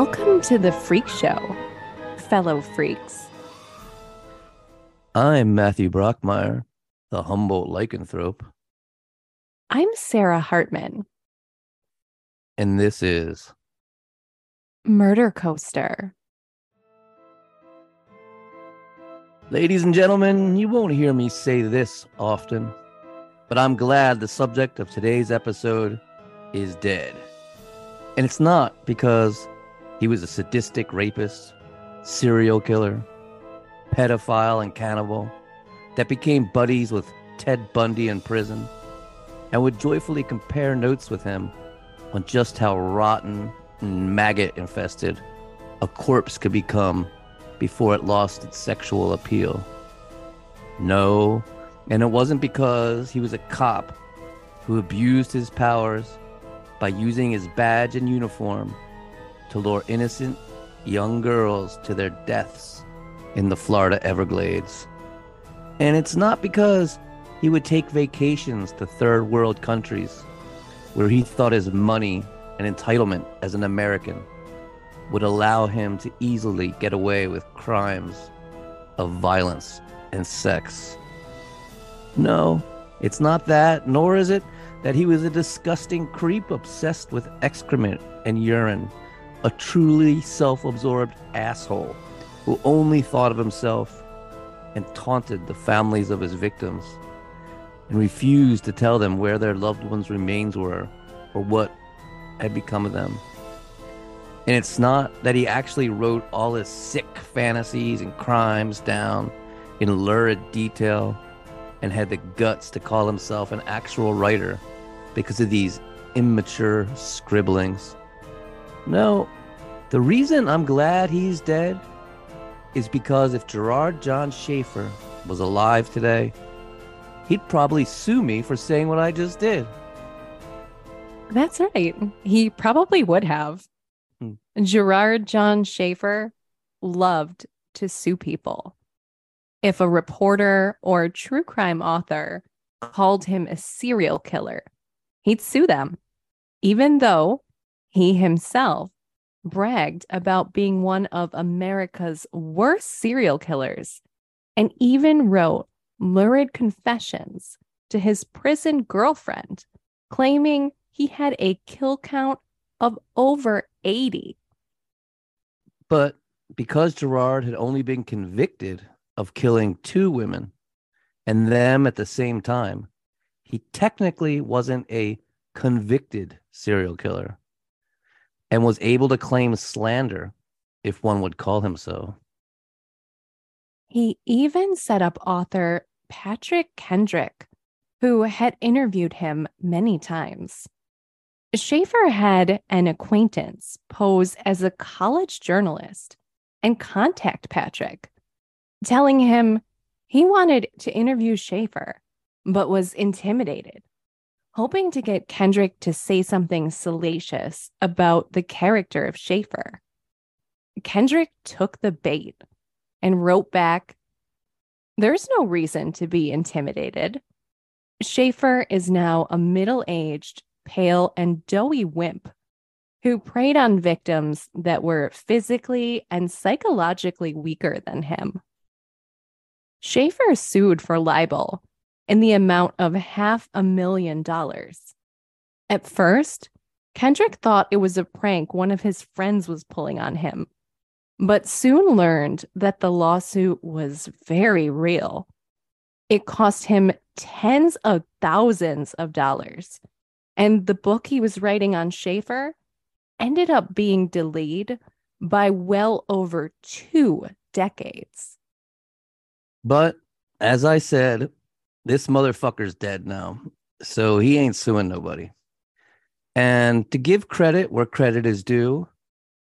Welcome to the Freak Show, fellow freaks. I'm Matthew Brockmeyer, the Humboldt lycanthrope, I'm Sarah Hartman, and this is Murder Coaster. Ladies and gentlemen, you won't hear me say this often, but I'm glad the subject of today's episode is dead. And it's not because he was a sadistic rapist, serial killer, pedophile, and cannibal that became buddies with Ted Bundy in prison and would joyfully compare notes with him on just how rotten and maggot infested a corpse could become before it lost its sexual appeal. No, and it wasn't because he was a cop who abused his powers by using his badge and uniform to lure innocent young girls to their deaths in the Florida Everglades. And it's not because he would take vacations to third world countries where he thought his money and entitlement as an American would allow him to easily get away with crimes of violence and sex. No, it's not that, nor is it that he was a disgusting creep obsessed with excrement and urine, a truly self absorbed asshole who only thought of himself and taunted the families of his victims and refused to tell them where their loved ones' remains were or what had become of them. And it's not that he actually wrote all his sick fantasies and crimes down in lurid detail and had the guts to call himself an actual writer because of these immature scribblings. No, the reason I'm glad he's dead is because if Gerard John Schaefer was alive today, he'd probably sue me for saying what I just did. That's right. He probably would have. Hmm. Gerard John Schaefer loved to sue people. If a reporter or true crime author called him a serial killer, he'd sue them, even though he himself bragged about being one of America's worst serial killers and even wrote lurid confessions to his prison girlfriend, claiming he had a kill count of over 80. But because Gerard had only been convicted of killing two women and them at the same time, he technically wasn't a convicted serial killer and was able to claim slander, if one would call him so. He even set up author Patrick Kendrick, who had interviewed him many times. Schaefer had an acquaintance pose as a college journalist and contact Patrick, telling him he wanted to interview Schaefer, but was intimidated, hoping to get Kendrick to say something salacious about the character of Schaefer. Kendrick took the bait and wrote back There's no reason to be intimidated. Schaefer is now a middle aged, pale, and doughy wimp who preyed on victims that were physically and psychologically weaker than him. Schaefer sued for libel in the amount of half a million dollars. At first, Kendrick thought it was a prank one of his friends was pulling on him, but soon learned that the lawsuit was very real. It cost him tens of thousands of dollars, and the book he was writing on Schaefer ended up being delayed by well over two decades. But as I said, this motherfucker's dead now. So he ain't suing nobody. And to give credit where credit is due,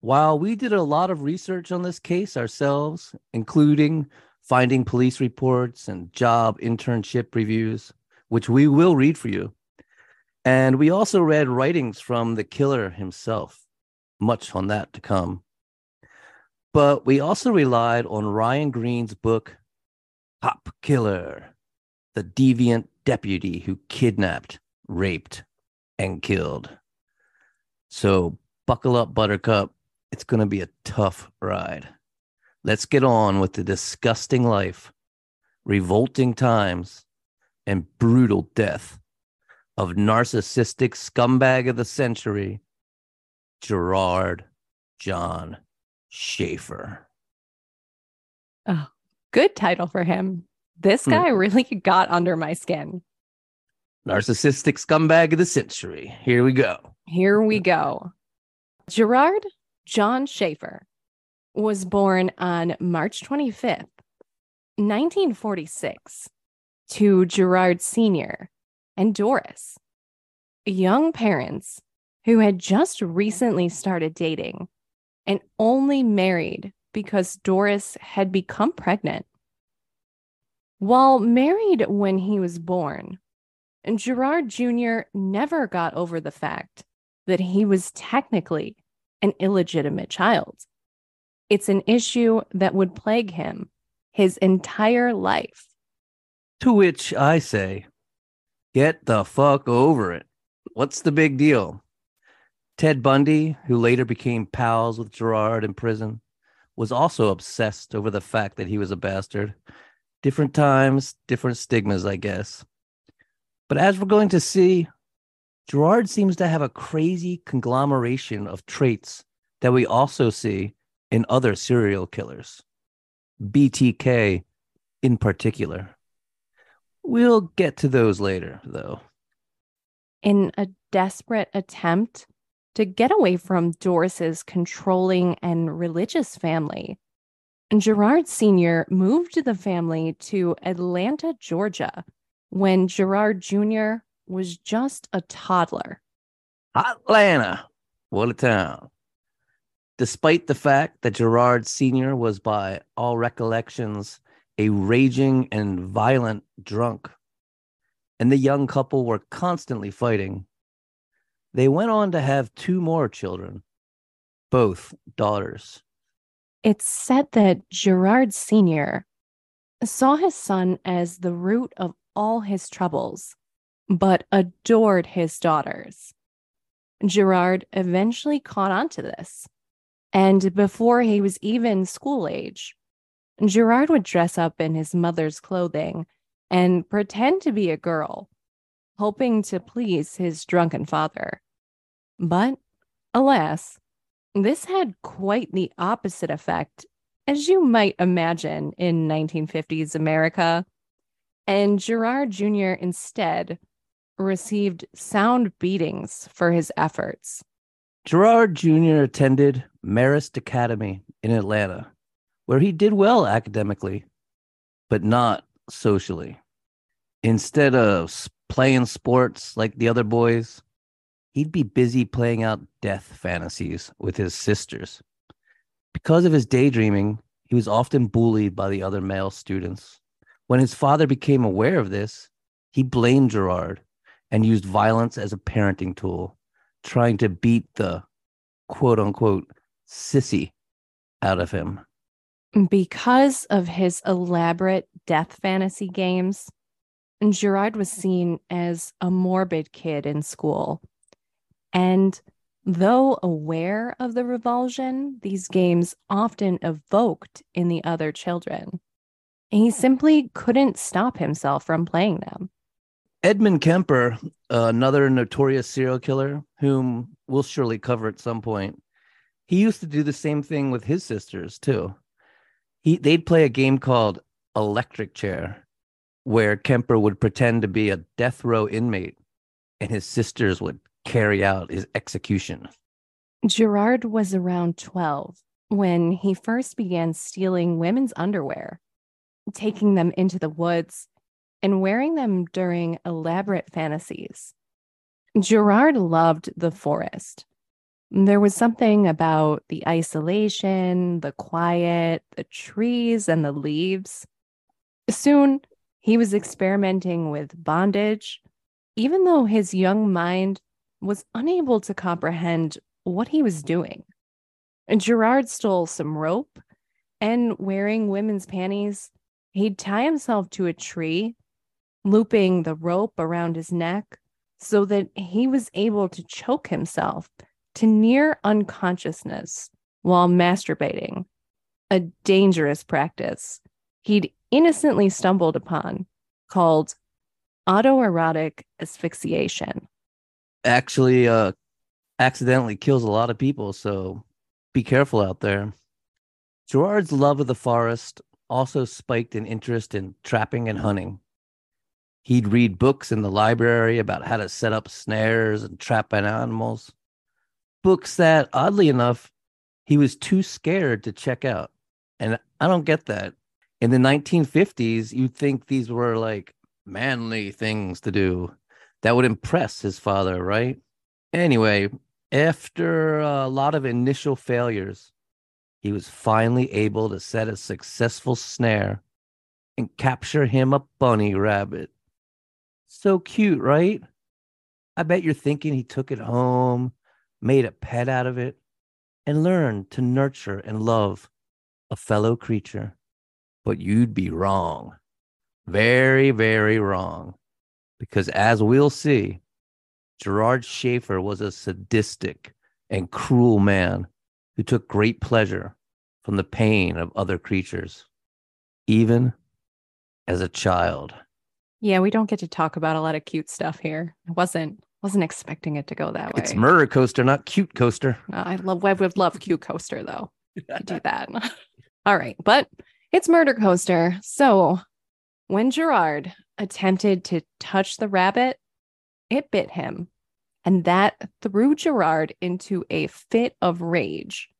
while we did a lot of research on this case ourselves, including finding police reports and job internship reviews, which we will read for you. And we also read writings from the killer himself, much on that to come. But we also relied on Ryan Green's book, Pop Killer The Deviant Deputy Who Kidnapped, Raped, and Killed. So buckle up, Buttercup, it's going to be a tough ride. Let's get on with the disgusting life, revolting times, and brutal death of narcissistic scumbag of the century, Gerard John Schaefer. Oh, good title for him. This Hmm. guy really got under my skin. Narcissistic scumbag of the century. Here we go. Here we go. Gerard John Schaefer was born on March 25th, 1946, to Gerard Sr. and Doris, young parents who had just recently started dating and only married because Doris had become pregnant. While married when he was born, Gerard Jr. never got over the fact that he was technically an illegitimate child. It's an issue that would plague him his entire life. To which I say, get the fuck over it. What's the big deal? Ted Bundy, who later became pals with Gerard in prison, was also obsessed over the fact that he was a bastard. Different times, different stigmas, I guess. But as we're going to see, Gerard seems to have a crazy conglomeration of traits that we also see in other serial killers, BTK in particular. We'll get to those later, though. In a desperate attempt to get away from Doris's controlling and religious family, Gerard Sr. moved the family to Atlanta, Georgia, when Gerard Jr. was just a toddler. Atlanta, what a town. Despite the fact that Gerard Sr. was, by all recollections, a raging and violent drunk, and the young couple were constantly fighting, they went on to have two more children, both daughters. It's said that Gerard Sr. saw his son as the root of all his troubles, but adored his daughters. Gerard eventually caught on to this. And before he was even school age, Gerard would dress up in his mother's clothing and pretend to be a girl, hoping to please his drunken father. But alas, this had quite the opposite effect, as you might imagine in 1950s America. And Gerard Jr. instead received sound beatings for his efforts. Gerard Jr. attended Marist Academy in Atlanta, where he did well academically, but not socially. Instead of playing sports like the other boys, he'd be busy playing out death fantasies with his sisters. Because of his daydreaming, he was often bullied by the other male students. When his father became aware of this, he blamed Gerard and used violence as a parenting tool, trying to beat the quote unquote sissy out of him. Because of his elaborate death fantasy games, Gerard was seen as a morbid kid in school. And though aware of the revulsion these games often evoked in the other children, he simply couldn't stop himself from playing them. Edmund Kemper, another notorious serial killer, whom we'll surely cover at some point, he used to do the same thing with his sisters too. He they'd play a game called Electric Chair, where Kemper would pretend to be a death row inmate, and his sisters would carry out his execution. Gerard was around 12 when he first began stealing women's underwear, taking them into the woods, and wearing them during elaborate fantasies. Gerard loved the forest. There was something about the isolation, the quiet, the trees, and the leaves. Soon, he was experimenting with bondage, even though his young mind was unable to comprehend what he was doing. And Gerard stole some rope, and wearing women's panties, he'd tie himself to a tree, looping the rope around his neck so that he was able to choke himself to near unconsciousness while masturbating, a dangerous practice he'd innocently stumbled upon called autoerotic asphyxiation. Actually, uh, accidentally kills a lot of people, so be careful out there. Gerard's love of the forest also spiked an interest in trapping and hunting. He'd read books in the library about how to set up snares and trap animals. Books that, oddly enough, he was too scared to check out. And I don't get that. In the 1950s, you'd think these were like manly things to do that would impress his father, right? Anyway, after a lot of initial failures, he was finally able to set a successful snare and capture him a bunny rabbit. So cute, right? I bet you're thinking he took it home, made a pet out of it, and learned to nurture and love a fellow creature. But you'd be wrong. Very, very wrong. Because as we'll see, Gerard Schaefer was a sadistic and cruel man who took great pleasure from the pain of other creatures, even as a child. Yeah, we don't get to talk about a lot of cute stuff here. I wasn't wasn't expecting it to go that way. It's murder coaster, not cute coaster. Uh, I love I would love cute coaster though. to do that. All right, but it's murder coaster. So when Gerard attempted to touch the rabbit, it bit him. And that threw Gerard into a fit of rage.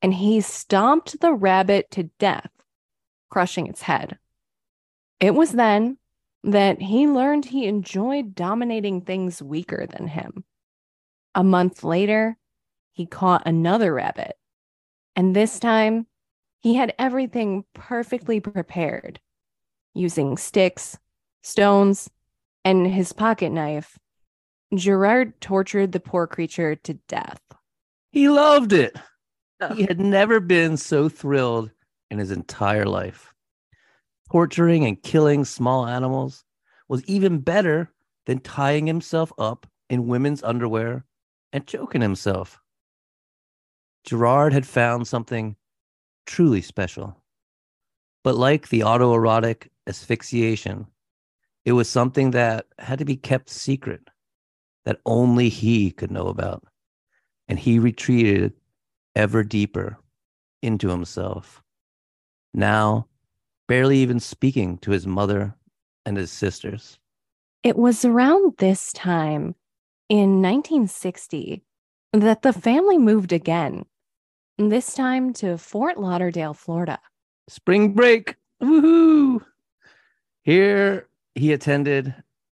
And he stomped the rabbit to death, crushing its head. It was then that he learned he enjoyed dominating things weaker than him. A month later, he caught another rabbit. And this time, he had everything perfectly prepared using sticks, stones, and his pocket knife Gerard tortured the poor creature to death. He loved it. He had never been so thrilled in his entire life. Torturing and killing small animals was even better than tying himself up in women's underwear and choking himself. Gerard had found something truly special. But like the autoerotic asphyxiation, it was something that had to be kept secret that only he could know about. And he retreated ever deeper into himself. Now, barely even speaking to his mother and his sisters. It was around this time in 1960 that the family moved again, this time to Fort Lauderdale, Florida. Spring break. Woohoo! Here he attended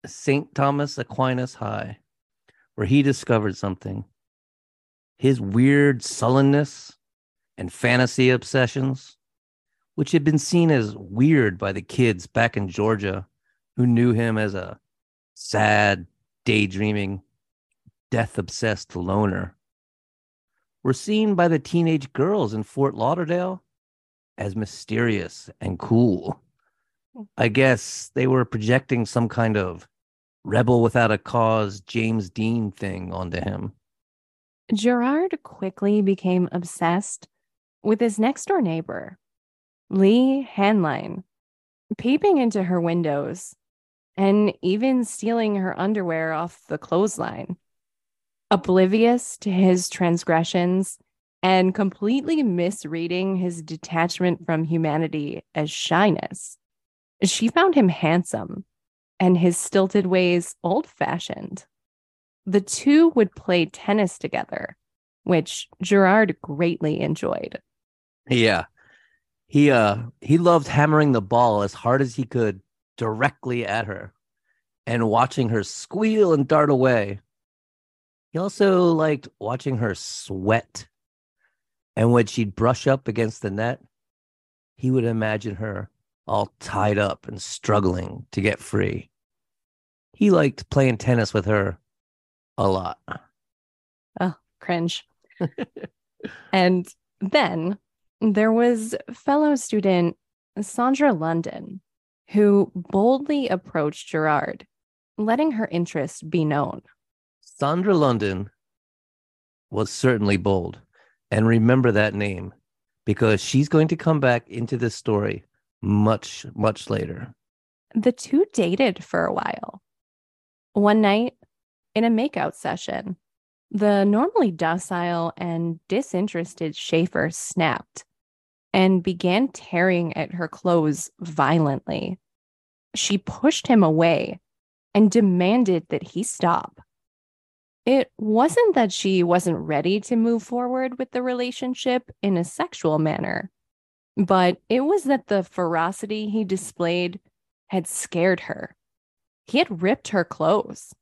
St. Thomas Aquinas High, where he discovered something. His weird sullenness and fantasy obsessions, which had been seen as weird by the kids back in Georgia who knew him as a sad, daydreaming, death obsessed loner, were seen by the teenage girls in Fort Lauderdale as mysterious and cool. I guess they were projecting some kind of rebel without a cause James Dean thing onto him. Gerard quickly became obsessed with his next door neighbor, Lee Hainline, peeping into her windows and even stealing her underwear off the clothesline. Oblivious to his transgressions and completely misreading his detachment from humanity as shyness, she found him handsome and his stilted ways old fashioned. The two would play tennis together, which Gerard greatly enjoyed. Yeah. He uh he loved hammering the ball as hard as he could directly at her and watching her squeal and dart away. He also liked watching her sweat. And when she'd brush up against the net, he would imagine her all tied up and struggling to get free. He liked playing tennis with her a lot. Oh, cringe. and then there was fellow student Sondra London, who boldly approached Gerard, letting her interest be known. Sondra London was certainly bold And remember that name because she's going to come back into this story much, much later. The two dated for a while. One night, in a makeout session, the normally docile and disinterested Schaefer snapped and began tearing at her clothes violently. She pushed him away and demanded that he stop. It wasn't that she wasn't ready to move forward with the relationship in a sexual manner, but it was that the ferocity he displayed had scared her. He had ripped her clothes.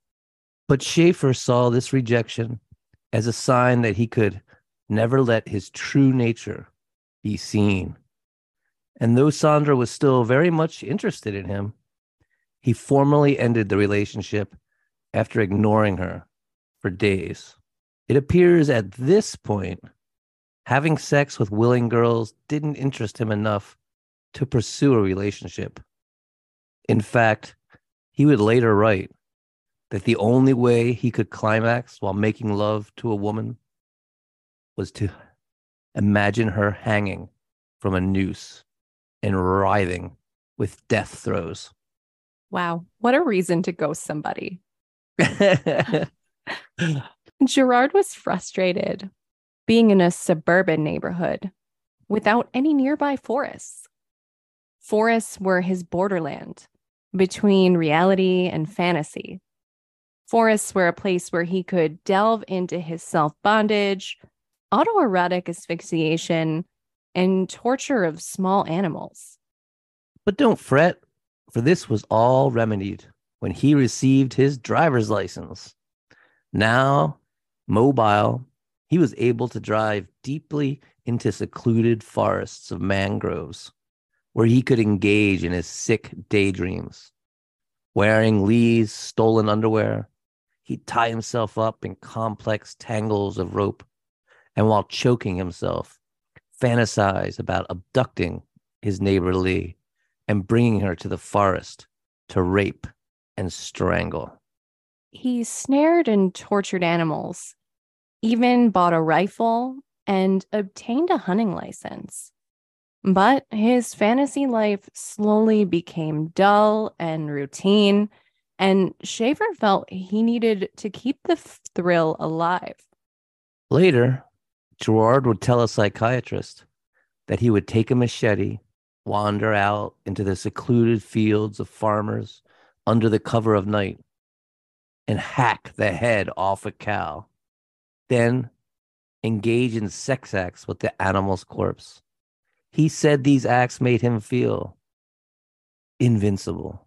But Schaefer saw this rejection as a sign that he could never let his true nature be seen. And though Sondra was still very much interested in him, he formally ended the relationship after ignoring her for days. It appears at this point, having sex with willing girls didn't interest him enough to pursue a relationship. In fact, he would later write that the only way he could climax while making love to a woman was to imagine her hanging from a noose and writhing with death throes. Wow, what a reason to ghost somebody. Gerard was frustrated being in a suburban neighborhood without any nearby forests. Forests were his borderland between reality and fantasy. Forests were a place where he could delve into his self bondage, autoerotic asphyxiation, and torture of small animals. But don't fret, for this was all remedied when he received his driver's license. Now, mobile, he was able to drive deeply into secluded forests of mangroves where he could engage in his sick daydreams. Wearing Lee's stolen underwear, he'd tie himself up in complex tangles of rope and while choking himself, fantasize about abducting his neighbor Lee and bringing her to the forest to rape and strangle. He snared and tortured animals, even bought a rifle and obtained a hunting license. But his fantasy life slowly became dull and routine, and Schaefer felt he needed to keep the thrill alive. Later, Gerard would tell a psychiatrist that he would take a machete, wander out into the secluded fields of farmers under the cover of night, and hack the head off a cow, then engage in sex acts with the animal's corpse. He said these acts made him feel invincible.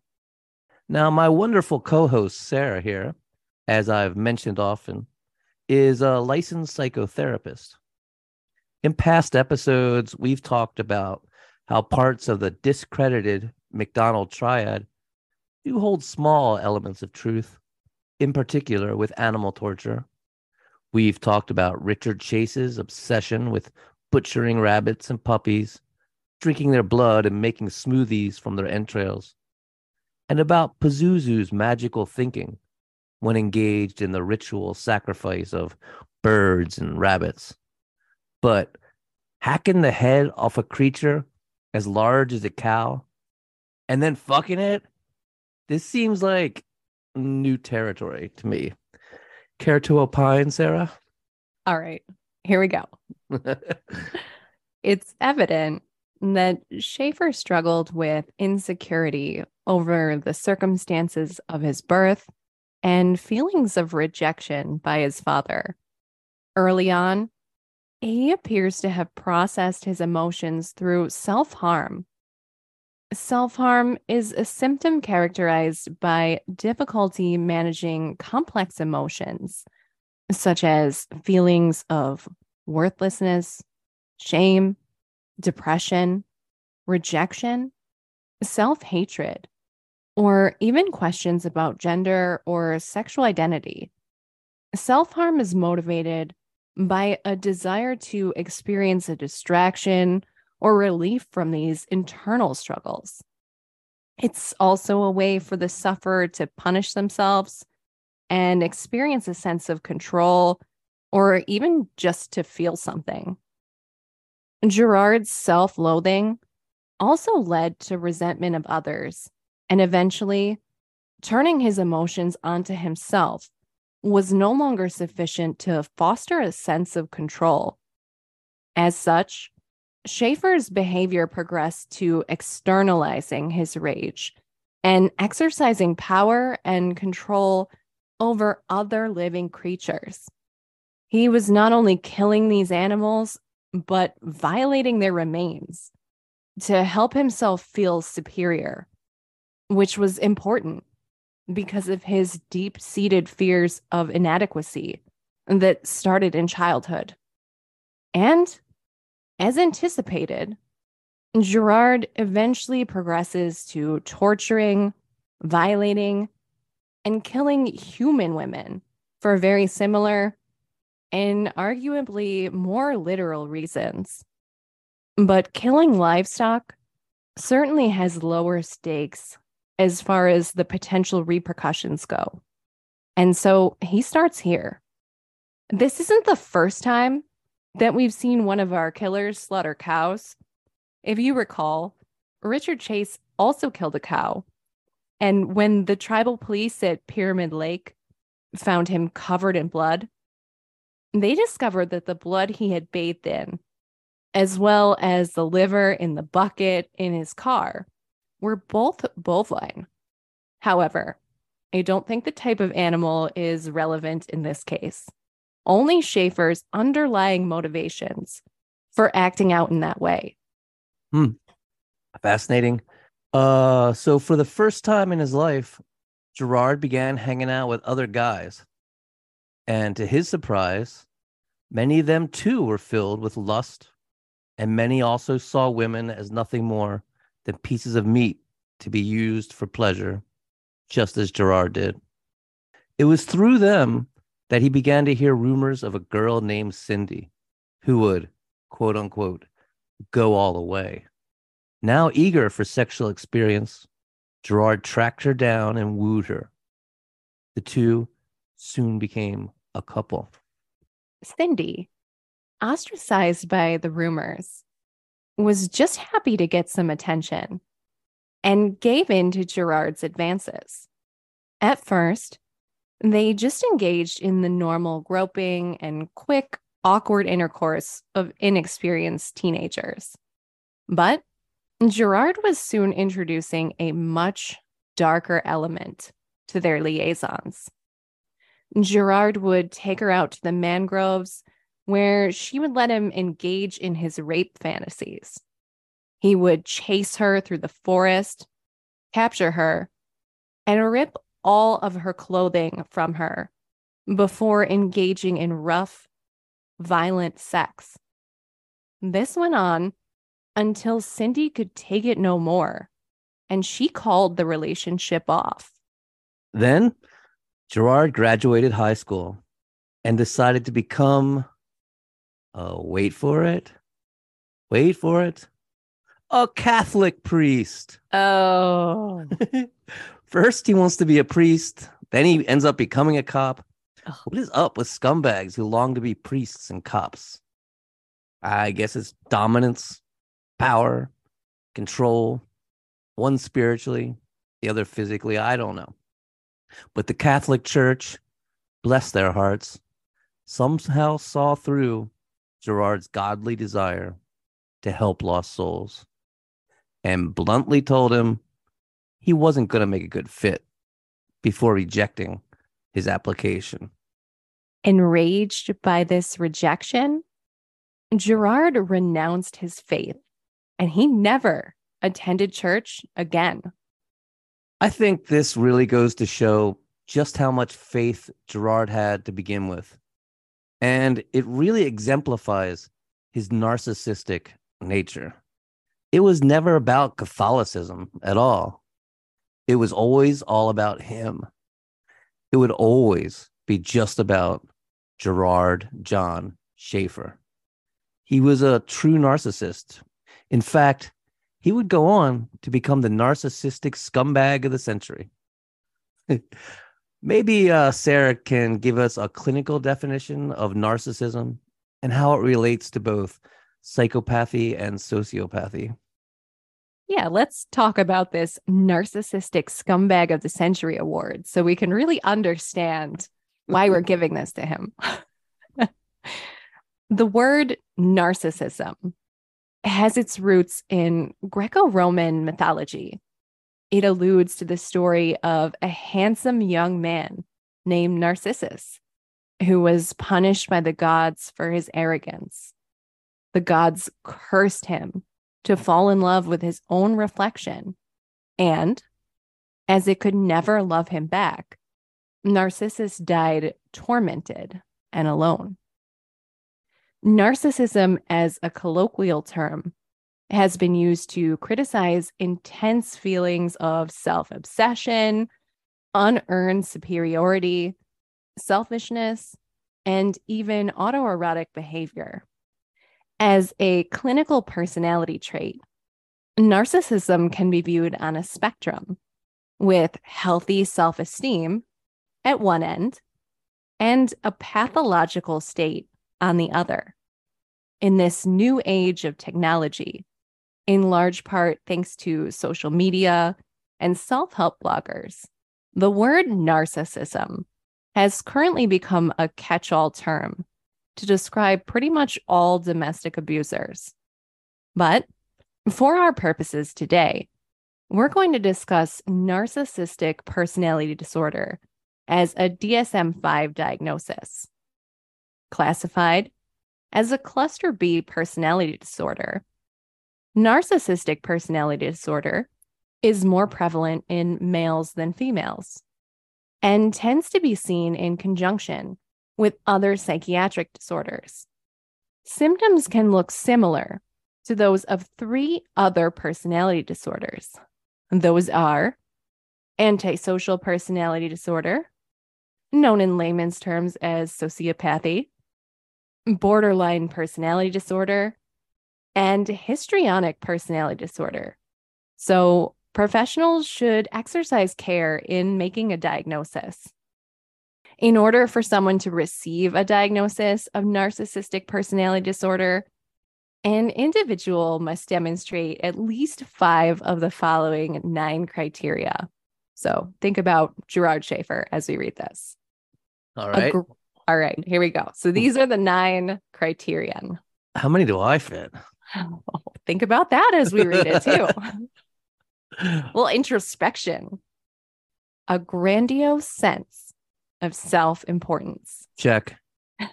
Now, my wonderful co host, Sarah, here, as I've mentioned often, is a licensed psychotherapist. In past episodes, we've talked about how parts of the discredited McDonald triad do hold small elements of truth in particular with animal torture. We've talked about Richard Chase's obsession with butchering rabbits and puppies, drinking their blood and making smoothies from their entrails, and about Pazuzu's magical thinking when engaged in the ritual sacrifice of birds and rabbits. But hacking the head off a creature as large as a cow and then fucking it, this seems like new territory to me. Care to opine, Sarah? All right, here we go. it's evident that Schaefer struggled with insecurity over the circumstances of his birth and feelings of rejection by his father. Early on, he appears to have processed his emotions through self harm Self harm is a symptom characterized by difficulty managing complex emotions, such as feelings of worthlessness, shame, depression, rejection, self hatred, or even questions about gender or sexual identity. Self harm is motivated by a desire to experience a distraction or relief from these internal struggles. It's also a way for the sufferer to punish themselves and experience a sense of control or even just to feel something. Gerard's self loathing also led to resentment of others, and eventually, turning his emotions onto himself was no longer sufficient to foster a sense of control. As such, Schaefer's behavior progressed to externalizing his rage and exercising power and control over other living creatures. He was not only killing these animals, but violating their remains to help himself feel superior, which was important because of his deep seated fears of inadequacy that started in childhood. And as anticipated, Gerard eventually progresses to torturing, violating, and killing human women for very similar and arguably more literal reasons. But killing livestock certainly has lower stakes as far as the potential repercussions go. And so he starts here. This isn't the first time that we've seen one of our killers slaughter cows. If you recall, Richard Chase also killed a cow. And when the tribal police at Pyramid Lake found him covered in blood, they discovered that the blood he had bathed in, as well as the liver in the bucket in his car, were both bovine. However, I don't think the type of animal is relevant in this case only Schaefer's underlying motivations for acting out in that way. Hmm. Fascinating. Uh, so for the first time in his life, Gerard began hanging out with other guys. And to his surprise, many of them too were filled with lust, and many also saw women as nothing more than pieces of meat to be used for pleasure, just as Gerard did. It was through them that he began to hear rumors of a girl named Cindy who would, quote unquote, go all the way. Now eager for sexual experience, Gerard tracked her down and wooed her. The two soon became a couple. Cindy, ostracized by the rumors, was just happy to get some attention and gave in to Gerard's advances. At first, they just engaged in the normal groping and quick, awkward intercourse of inexperienced teenagers. But Gerard was soon introducing a much darker element to their liaisons. Gerard would take her out to the mangroves where she would let him engage in his rape fantasies. He would chase her through the forest, capture her, and rip all of her clothing from her before engaging in rough, violent sex. This went on until Cindy could take it no more, and she called the relationship off. Then Gerard graduated high school and decided to become, uh, wait for it, wait for it, a Catholic priest. Oh. First, he wants to be a priest. Then he ends up becoming a cop. Oh. What is up with scumbags who long to be priests and cops? I guess it's dominance, power, control, one spiritually, the other physically. I don't know. But the Catholic Church, bless their hearts, somehow saw through Gerard's godly desire to help lost souls and bluntly told him he wasn't going to make a good fit before rejecting his application. Enraged by this rejection, Gerard renounced his faith and he never attended church again. I think this really goes to show just how much faith Gerard had to begin with. And it really exemplifies his narcissistic nature. It was never about Catholicism at all. It was always all about him. It would always be just about Gerard John Schaefer. He was a true narcissist. In fact, he would go on to become the narcissistic scumbag of the century. Maybe uh, Sarah can give us a clinical definition of narcissism and how it relates to both psychopathy and sociopathy. Yeah, let's talk about this narcissistic scumbag of the century award so we can really understand why we're giving this to him. the word narcissism has its roots in Greco Roman mythology. It alludes to the story of a handsome young man named Narcissus who was punished by the gods for his arrogance. The gods cursed him to fall in love with his own reflection. And as it could never love him back, Narcissus died tormented and alone. Narcissism, as a colloquial term, has been used to criticize intense feelings of self obsession, unearned superiority, selfishness, and even autoerotic behavior. As a clinical personality trait, narcissism can be viewed on a spectrum with healthy self esteem at one end and a pathological state on the other. In this new age of technology, in large part thanks to social media and self help bloggers, the word narcissism has currently become a catch all term to describe pretty much all domestic abusers. But for our purposes today, we're going to discuss narcissistic personality disorder as a DSM 5 diagnosis. Classified as a cluster B personality disorder, narcissistic personality disorder is more prevalent in males than females and tends to be seen in conjunction with other psychiatric disorders. Symptoms can look similar to those of three other personality disorders. Those are antisocial personality disorder, known in layman's terms as sociopathy, borderline personality disorder, and histrionic personality disorder. So, professionals should exercise care in making a diagnosis. In order for someone to receive a diagnosis of narcissistic personality disorder, an individual must demonstrate at least five of the following nine criteria. So think about Gerard Schaefer as we read this. All right. Gr- all right, here we go. So these are the nine criterion. How many do I fit? Oh, think about that as we read it too. well, introspection, a grandiose sense of self importance. Check.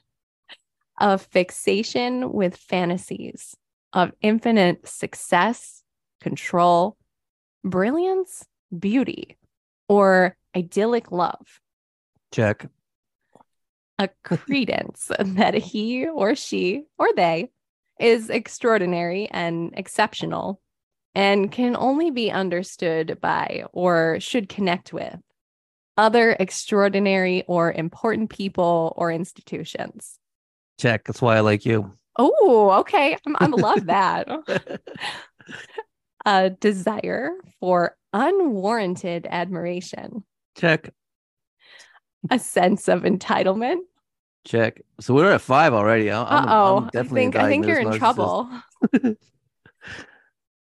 A fixation with fantasies of infinite success, control, brilliance, beauty, or idyllic love. Check. A credence that he or she or they is extraordinary and exceptional and can only be understood by or should connect with other extraordinary or important people or institutions. Check. That's why I like you. Oh, okay. I'm, I love that. a desire for unwarranted admiration. Check. A sense of entitlement. Check. So we're at five already. I'm, oh I think I think you're in trouble.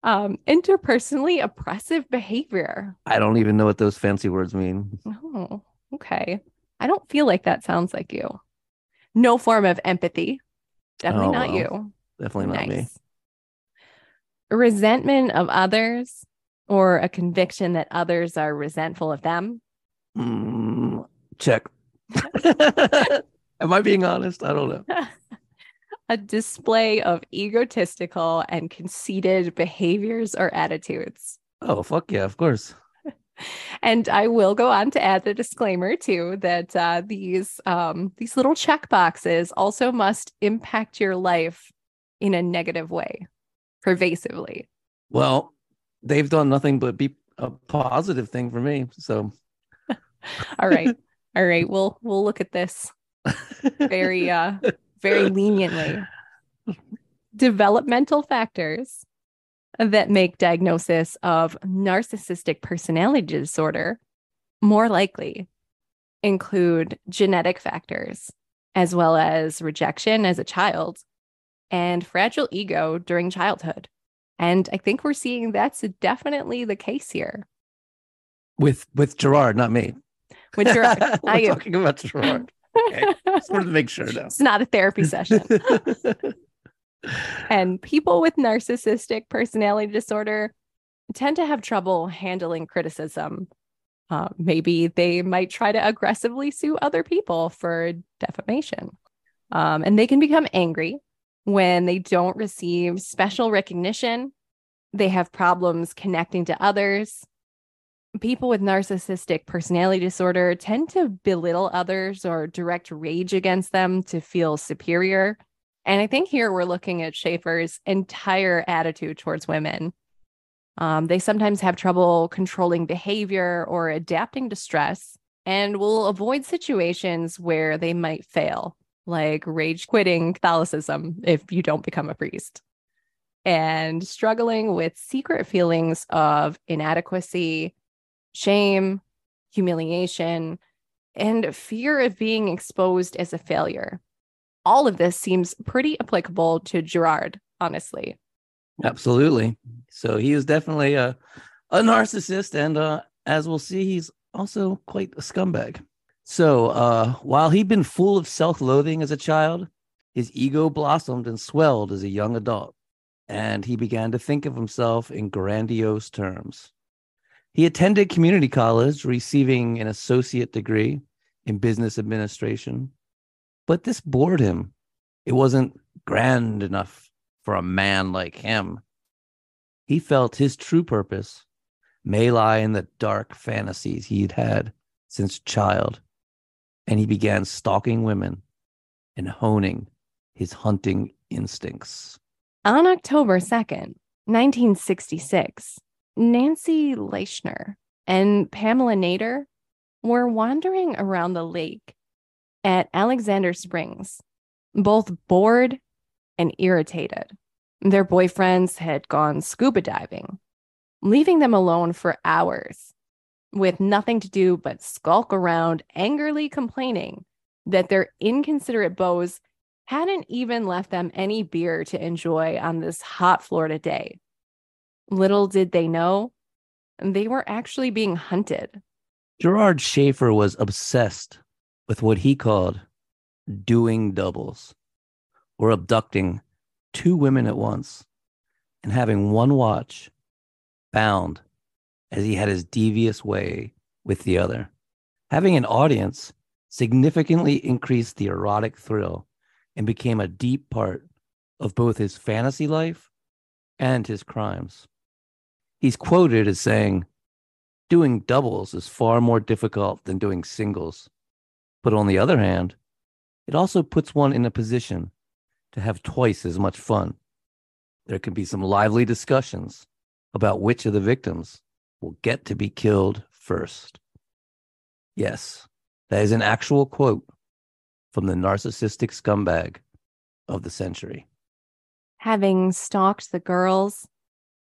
um, interpersonally oppressive behavior. I don't even know what those fancy words mean. Oh, okay. I don't feel like that sounds like you. No form of empathy. Definitely oh, not well, you. Definitely not nice. me. Resentment of others or a conviction that others are resentful of them. Mm, check. Am I being honest? I don't know. a display of egotistical and conceited behaviors or attitudes. Oh, fuck yeah, of course. and I will go on to add the disclaimer too that uh, these um, these little check boxes also must impact your life in a negative way, pervasively. Well, they've done nothing but be a positive thing for me. So, all right, all right, we'll we'll look at this very uh very leniently. Developmental factors that make diagnosis of narcissistic personality disorder more likely include genetic factors, as well as rejection as a child and fragile ego during childhood. And I think we're seeing that's definitely the case here. With with Gerard, not me. With Gerard. We're I- talking about Gerard. Okay. Just wanted to make sure now. It's not a therapy session. and people with narcissistic personality disorder tend to have trouble handling criticism. Uh, maybe they might try to aggressively sue other people for defamation. Um, and they can become angry when they don't receive special recognition. They have problems connecting to others. People with narcissistic personality disorder tend to belittle others or direct rage against them to feel superior. And I think here we're looking at Schaefer's entire attitude towards women. Um, they sometimes have trouble controlling behavior or adapting to stress and will avoid situations where they might fail, like rage quitting Catholicism if you don't become a priest, and struggling with secret feelings of inadequacy, shame, humiliation, and fear of being exposed as a failure. All of this seems pretty applicable to Gerard, honestly. Absolutely. So he is definitely a a narcissist, and uh, as we'll see, he's also quite a scumbag. So uh, while he'd been full of self-loathing as a child, his ego blossomed and swelled as a young adult, and he began to think of himself in grandiose terms. He attended community college, receiving an associate degree in business administration, but this bored him. It wasn't grand enough for a man like him. He felt his true purpose may lie in the dark fantasies he'd had since child, and he began stalking women and honing his hunting instincts. On October 2nd, 1966, Nancy Leichner and Pamela Nader were wandering around the lake at Alexander Springs, both bored and irritated. Their boyfriends had gone scuba diving, leaving them alone for hours with nothing to do but skulk around, angrily complaining that their inconsiderate beaux hadn't even left them any beer to enjoy on this hot Florida day. Little did they know, they were actually being hunted. Gerard Schaefer was obsessed with what he called doing doubles or abducting two women at once and having one watch bound as he had his devious way with the other. Having an audience significantly increased the erotic thrill and became a deep part of both his fantasy life and his crimes. He's quoted as saying, Doing doubles is far more difficult than doing singles. But on the other hand, it also puts one in a position to have twice as much fun. There can be some lively discussions about which of the victims will get to be killed first. Yes, that is an actual quote from the narcissistic scumbag of the century. Having stalked the girls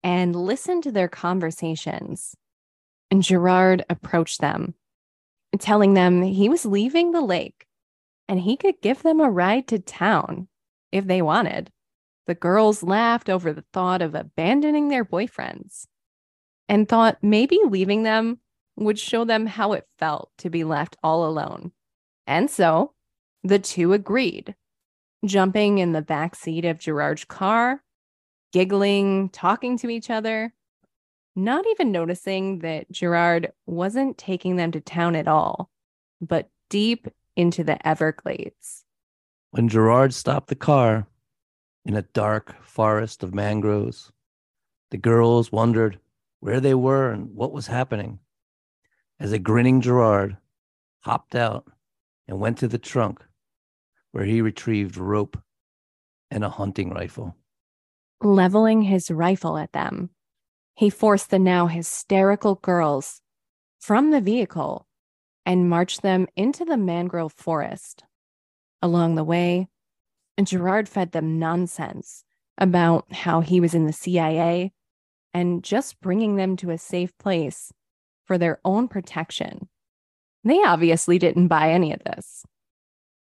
and listened to their conversations, And Gerard approached them, telling them he was leaving the lake and he could give them a ride to town if they wanted. The girls laughed over the thought of abandoning their boyfriends and thought maybe leaving them would show them how it felt to be left all alone. And so the two agreed, jumping in the back seat of Gerard's car, giggling, talking to each other, not even noticing that Gerard wasn't taking them to town at all, but deep into the Everglades. When Gerard stopped the car in a dark forest of mangroves, the girls wondered where they were and what was happening. As a grinning Gerard hopped out and went to the trunk where he retrieved rope and a hunting rifle. Leveling his rifle at them, he forced the now hysterical girls from the vehicle and marched them into the mangrove forest. Along the way, Gerard fed them nonsense about how he was in the CIA and just bringing them to a safe place for their own protection. They obviously didn't buy any of this.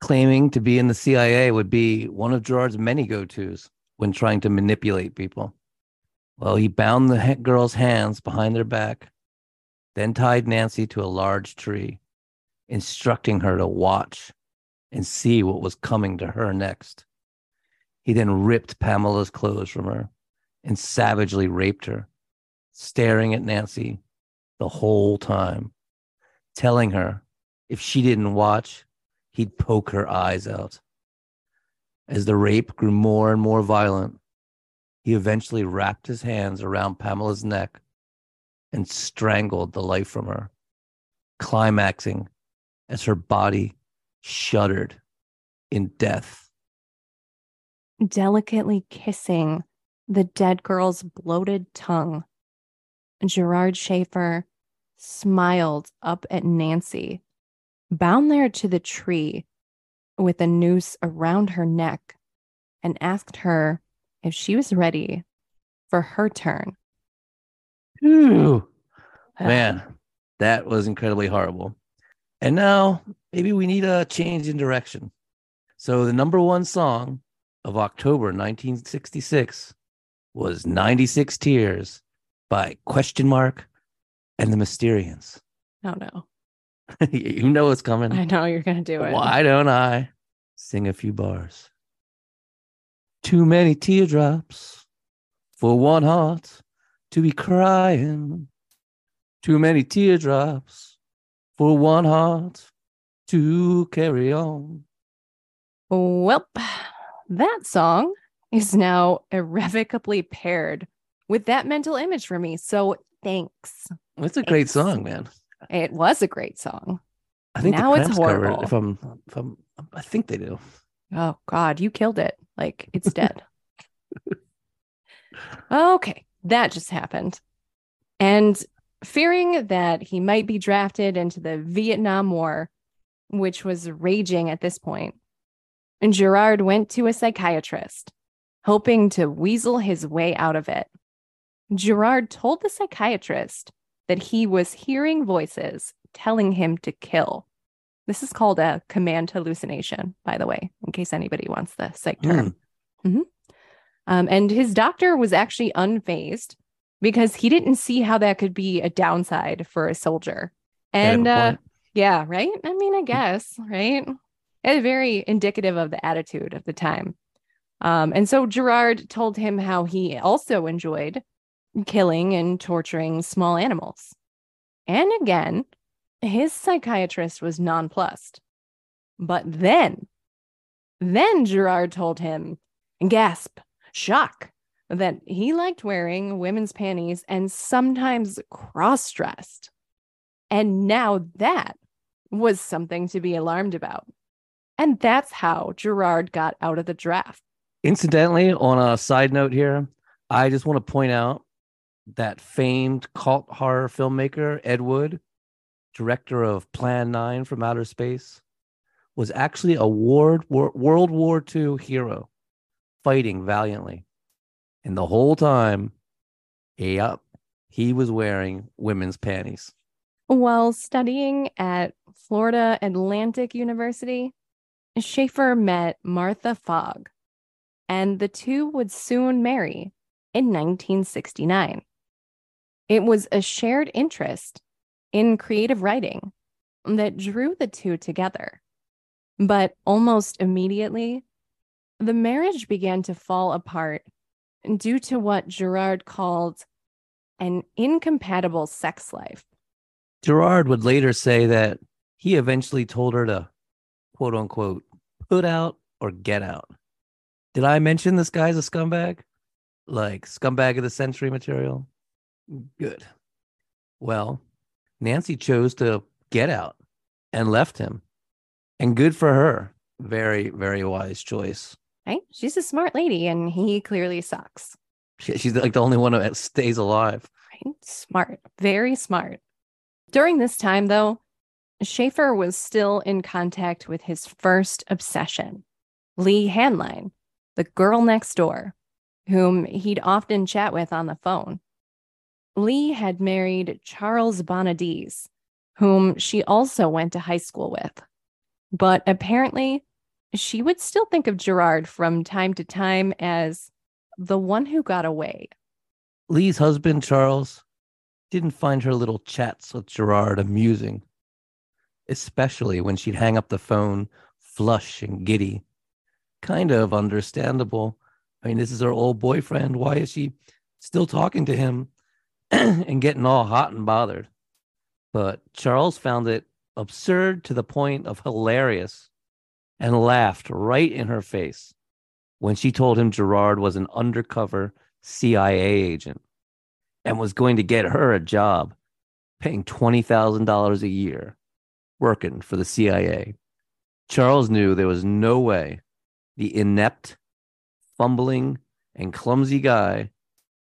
Claiming to be in the CIA would be one of Gerard's many go tos when trying to manipulate people. Well, he bound the girl's hands behind their back, then tied Nancy to a large tree, instructing her to watch and see what was coming to her next. He then ripped Pamela's clothes from her and savagely raped her, staring at Nancy the whole time, telling her if she didn't watch, he'd poke her eyes out. As the rape grew more and more violent, he eventually wrapped his hands around Pamela's neck and strangled the life from her, climaxing as her body shuddered in death. Delicately kissing the dead girl's bloated tongue, Gerard Schaefer smiled up at Nancy, bound there to the tree with a noose around her neck, and asked her if she was ready for her turn. Ooh, man, that was incredibly horrible. And now maybe we need a change in direction. So the number one song of October 1966 was 96 Tears by Question Mark and the Mysterians. Oh no. you know what's coming. I know you're going to do it. Why don't I sing a few bars? Too many teardrops for one heart to be crying. Too many teardrops for one heart to carry on. Well, that song is now irrevocably paired with that mental image for me. So thanks. It's a great song, man. It was a great song. I think now it's horrible. it, if I'm, if I'm, I think they do. Oh God, you killed it. Like it's dead. okay, that just happened. And fearing that he might be drafted into the Vietnam War, which was raging at this point, and Gerard went to a psychiatrist, hoping to weasel his way out of it. Gerard told the psychiatrist that he was hearing voices telling him to kill. This is called a command hallucination, by the way, in case anybody wants the psych term. Mm. Mm-hmm. Um, and his doctor was actually unfazed because he didn't see how that could be a downside for a soldier. And uh, yeah, right? I mean, I guess, right? It's very indicative of the attitude of the time. Um, and so Gerard told him how he also enjoyed killing and torturing small animals. And again, his psychiatrist was nonplussed. But then, then Gerard told him, gasp, shock, that he liked wearing women's panties and sometimes cross dressed. And now that was something to be alarmed about. And that's how Gerard got out of the draft. Incidentally, on a side note here, I just want to point out that famed cult horror filmmaker, Ed Wood, director of Plan 9 from Outer Space, was actually a World War, II hero fighting valiantly. And the whole time, yep, he was wearing women's panties. While studying at Florida Atlantic University, Schaefer met Martha Fogg, and the two would soon marry in 1969. It was a shared interest in creative writing that drew the two together. But almost immediately, the marriage began to fall apart due to what Gerard called an incompatible sex life. Gerard would later say that he eventually told her to quote unquote put out or get out. Did I mention this guy's a scumbag? Like scumbag of the century material? Good. Well, Nancy chose to get out and left him. And good for her. Very, very wise choice. Right? She's a smart lady and he clearly sucks. She's like the only one that stays alive. Right? Smart. Very smart. During this time, though, Schaefer was still in contact with his first obsession, Leigh Hainline, the girl next door, whom he'd often chat with on the phone. Leigh had married Charles Bonadies, whom she also went to high school with. But apparently, she would still think of Gerard from time to time as the one who got away. Leigh's husband, Charles, didn't find her little chats with Gerard amusing, especially when she'd hang up the phone, flush and giddy. Kind of understandable. I mean, this is her old boyfriend. Why is she still talking to him and getting all hot and bothered? But Charles found it absurd to the point of hilarious and laughed right in her face when she told him Gerard was an undercover CIA agent and was going to get her a job paying $20,000 a year working for the CIA. Charles knew there was no way the inept, fumbling, and clumsy guy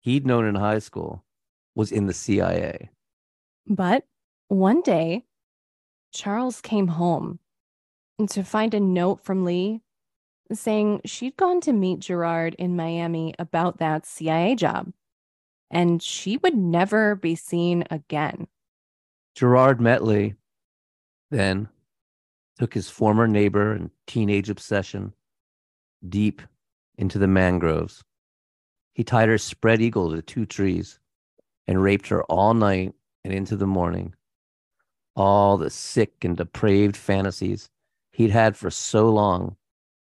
he'd known in high school was in the CIA. But one day, Charles came home to find a note from Leigh saying she'd gone to meet Gerard in Miami about that CIA job and she would never be seen again. Gerard met Leigh, then took his former neighbor and teenage obsession deep into the mangroves. He tied her spread eagle to two trees and raped her all night and into the morning. All the sick and depraved fantasies he'd had for so long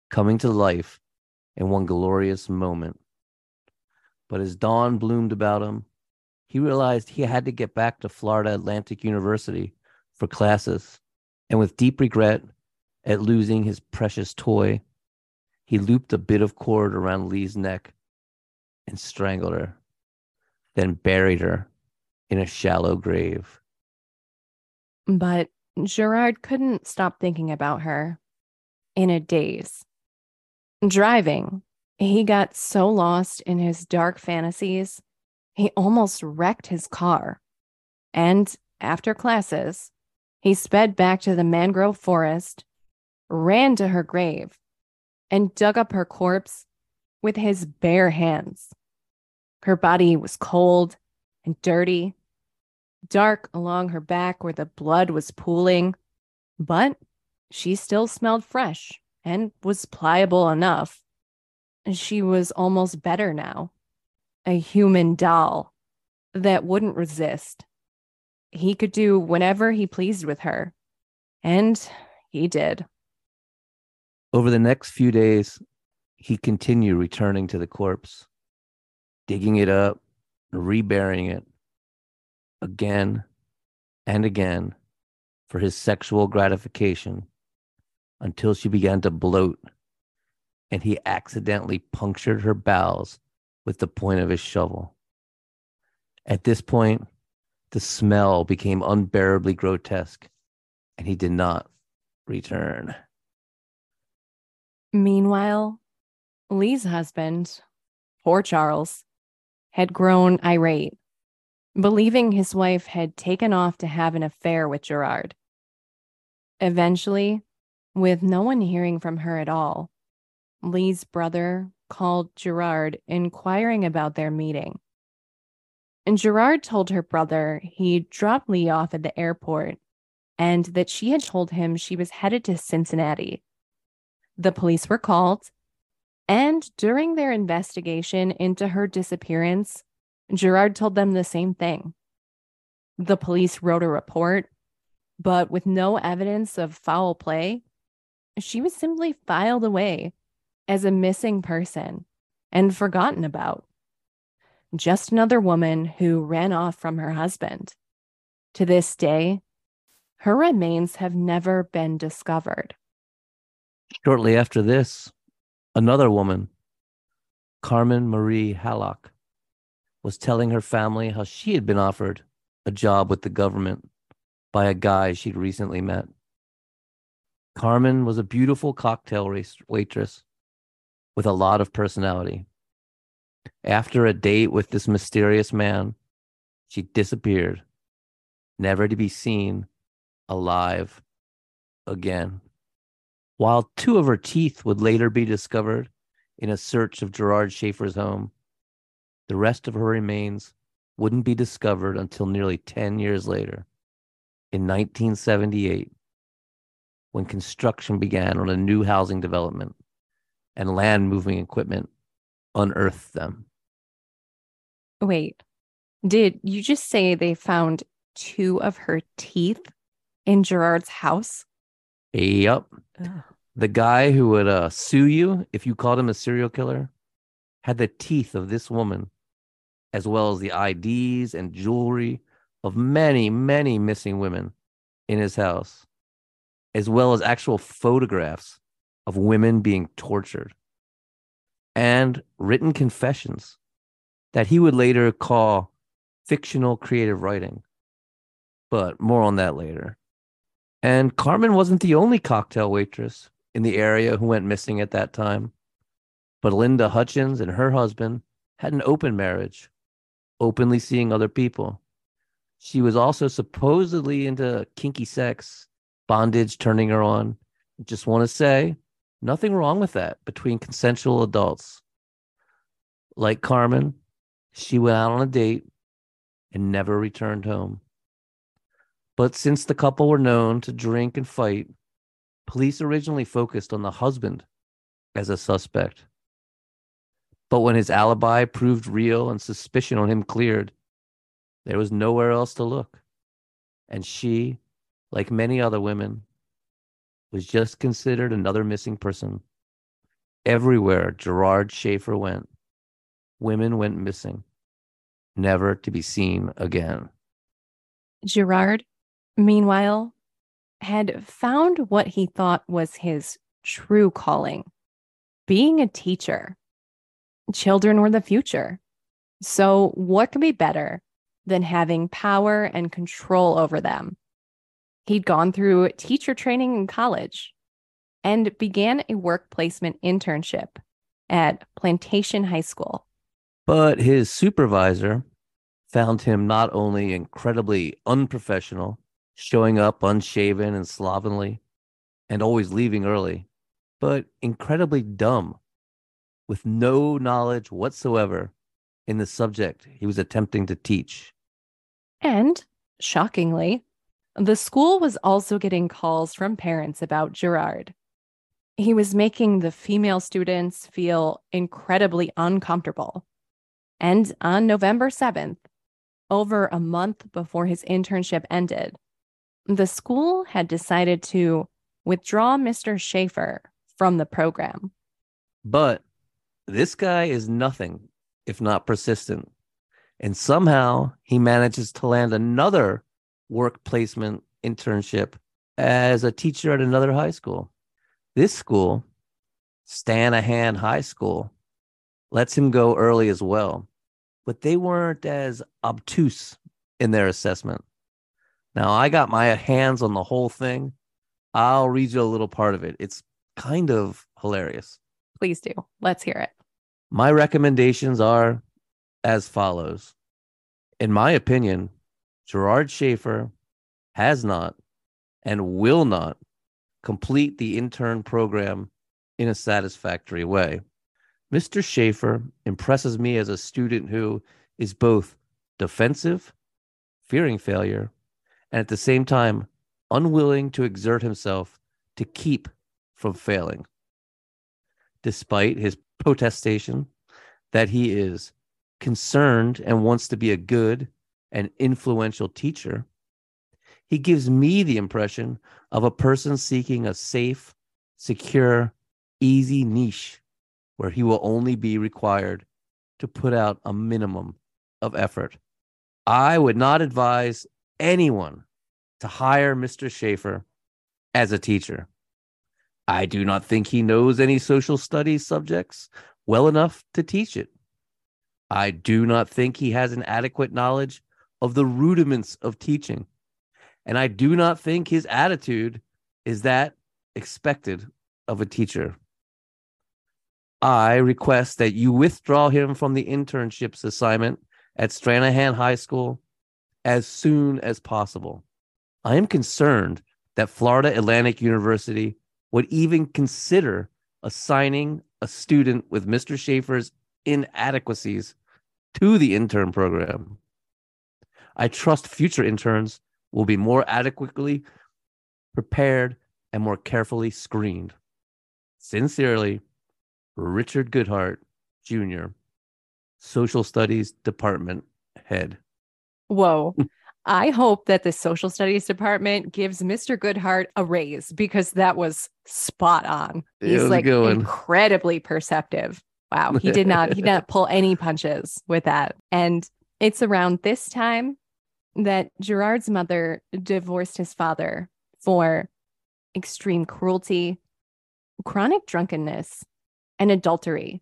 coming to life in one glorious moment. But as dawn bloomed about him, he realized he had to get back to Florida Atlantic University for classes. And with deep regret at losing his precious toy, he looped a bit of cord around Leigh's neck and strangled her, then buried her in a shallow grave. But Gerard couldn't stop thinking about her in a daze. Driving, he got so lost in his dark fantasies, he almost wrecked his car. And after classes, he sped back to the mangrove forest, ran to her grave, and dug up her corpse with his bare hands. Her body was cold and dirty, dark along her back where the blood was pooling, but she still smelled fresh and was pliable enough. She was almost better now, a human doll that wouldn't resist. He could do whatever he pleased with her, and he did. Over the next few days, he continued returning to the corpse, digging it up, reburying it again and again for his sexual gratification until she began to bloat and he accidentally punctured her bowels with the point of his shovel. At this point, the smell became unbearably grotesque and he did not return. Meanwhile, Leigh's husband, poor Charles, had grown irate, believing his wife had taken off to have an affair with Gerard. Eventually, with no one hearing from her at all, Leigh's brother called Gerard inquiring about their meeting. And Gerard told her brother he dropped Leigh off at the airport and that she had told him she was headed to Cincinnati. The police were called, and during their investigation into her disappearance, Gerard told them the same thing. The police wrote a report, but with no evidence of foul play, she was simply filed away as a missing person and forgotten about. Just another woman who ran off from her husband. To this day, her remains have never been discovered. Shortly after this, another woman, Carmen Marie Hallock, was telling her family how she had been offered a job with the government by a guy she'd recently met. Carmen was a beautiful cocktail waitress with a lot of personality. After a date with this mysterious man, she disappeared, never to be seen alive again. While two of her teeth would later be discovered in a search of Gerard Schaefer's home, the rest of her remains wouldn't be discovered until nearly 10 years later in 1978 when construction began on a new housing development and land moving equipment unearthed them. Wait, did you just say they found two of her teeth in Gerard's house? Yep. The guy who would uh, sue you if you called him a serial killer had the teeth of this woman, as well as the IDs and jewelry of many, many missing women in his house, as well as actual photographs of women being tortured and written confessions that he would later call fictional creative writing. But more on that later. And Carmen wasn't the only cocktail waitress in the area who went missing at that time. But Linda Hutchins and her husband had an open marriage, openly seeing other people. She was also supposedly into kinky sex, bondage turning her on. Just want to say, nothing wrong with that between consensual adults. Like Carmen, she went out on a date and never returned home. But since the couple were known to drink and fight, police originally focused on the husband as a suspect. But when his alibi proved real and suspicion on him cleared, there was nowhere else to look. And she, like many other women, was just considered another missing person. Everywhere Gerard Schaefer went, women went missing, never to be seen again. Gerard, meanwhile, had found what he thought was his true calling being a teacher. Children were the future. So, what could be better than having power and control over them? He'd gone through teacher training in college and began a work placement internship at Plantation High School. But his supervisor found him not only incredibly unprofessional, showing up unshaven and slovenly, and always leaving early, but incredibly dumb, with no knowledge whatsoever in the subject he was attempting to teach. And shockingly, the school was also getting calls from parents about Gerard. He was making the female students feel incredibly uncomfortable. And on November 7th, over a month before his internship ended, the school had decided to withdraw Mr. Schaefer from the program. But this guy is nothing if not persistent. And somehow he manages to land another work placement internship as a teacher at another high school. This school, Stranahan High School, lets him go early as well, but they weren't as obtuse in their assessment. Now, I got my hands on the whole thing. I'll read you a little part of it. It's kind of hilarious. Please do. Let's hear it. My recommendations are as follows. In my opinion, Gerard Schaefer has not and will not complete the intern program in a satisfactory way. Mr. Schaefer impresses me as a student who is both defensive, fearing failure, and at the same time unwilling to exert himself to keep from failing. Despite his protestation that he is concerned and wants to be a good and influential teacher, he gives me the impression of a person seeking a safe, secure, easy niche where he will only be required to put out a minimum of effort. I would not advise anyone to hire Mr. Schaefer as a teacher. I do not think he knows any social studies subjects well enough to teach it. I do not think he has an adequate knowledge of the rudiments of teaching. And I do not think his attitude is that expected of a teacher. I request that you withdraw him from the internships assignment at Stranahan High School as soon as possible. I am concerned that Florida Atlantic University would even consider assigning a student with Mr. Schaefer's inadequacies to the intern program. I trust future interns will be more adequately prepared and more carefully screened. Sincerely, Richard Goodhart Jr., Social Studies Department Head. Whoa. I hope that the social studies department gives Mr. Goodhart a raise because that was spot on. He's like incredibly perceptive. Wow. He did not he did not pull any punches with that. And it's around this time that Gerard's mother divorced his father for extreme cruelty, chronic drunkenness, and adultery,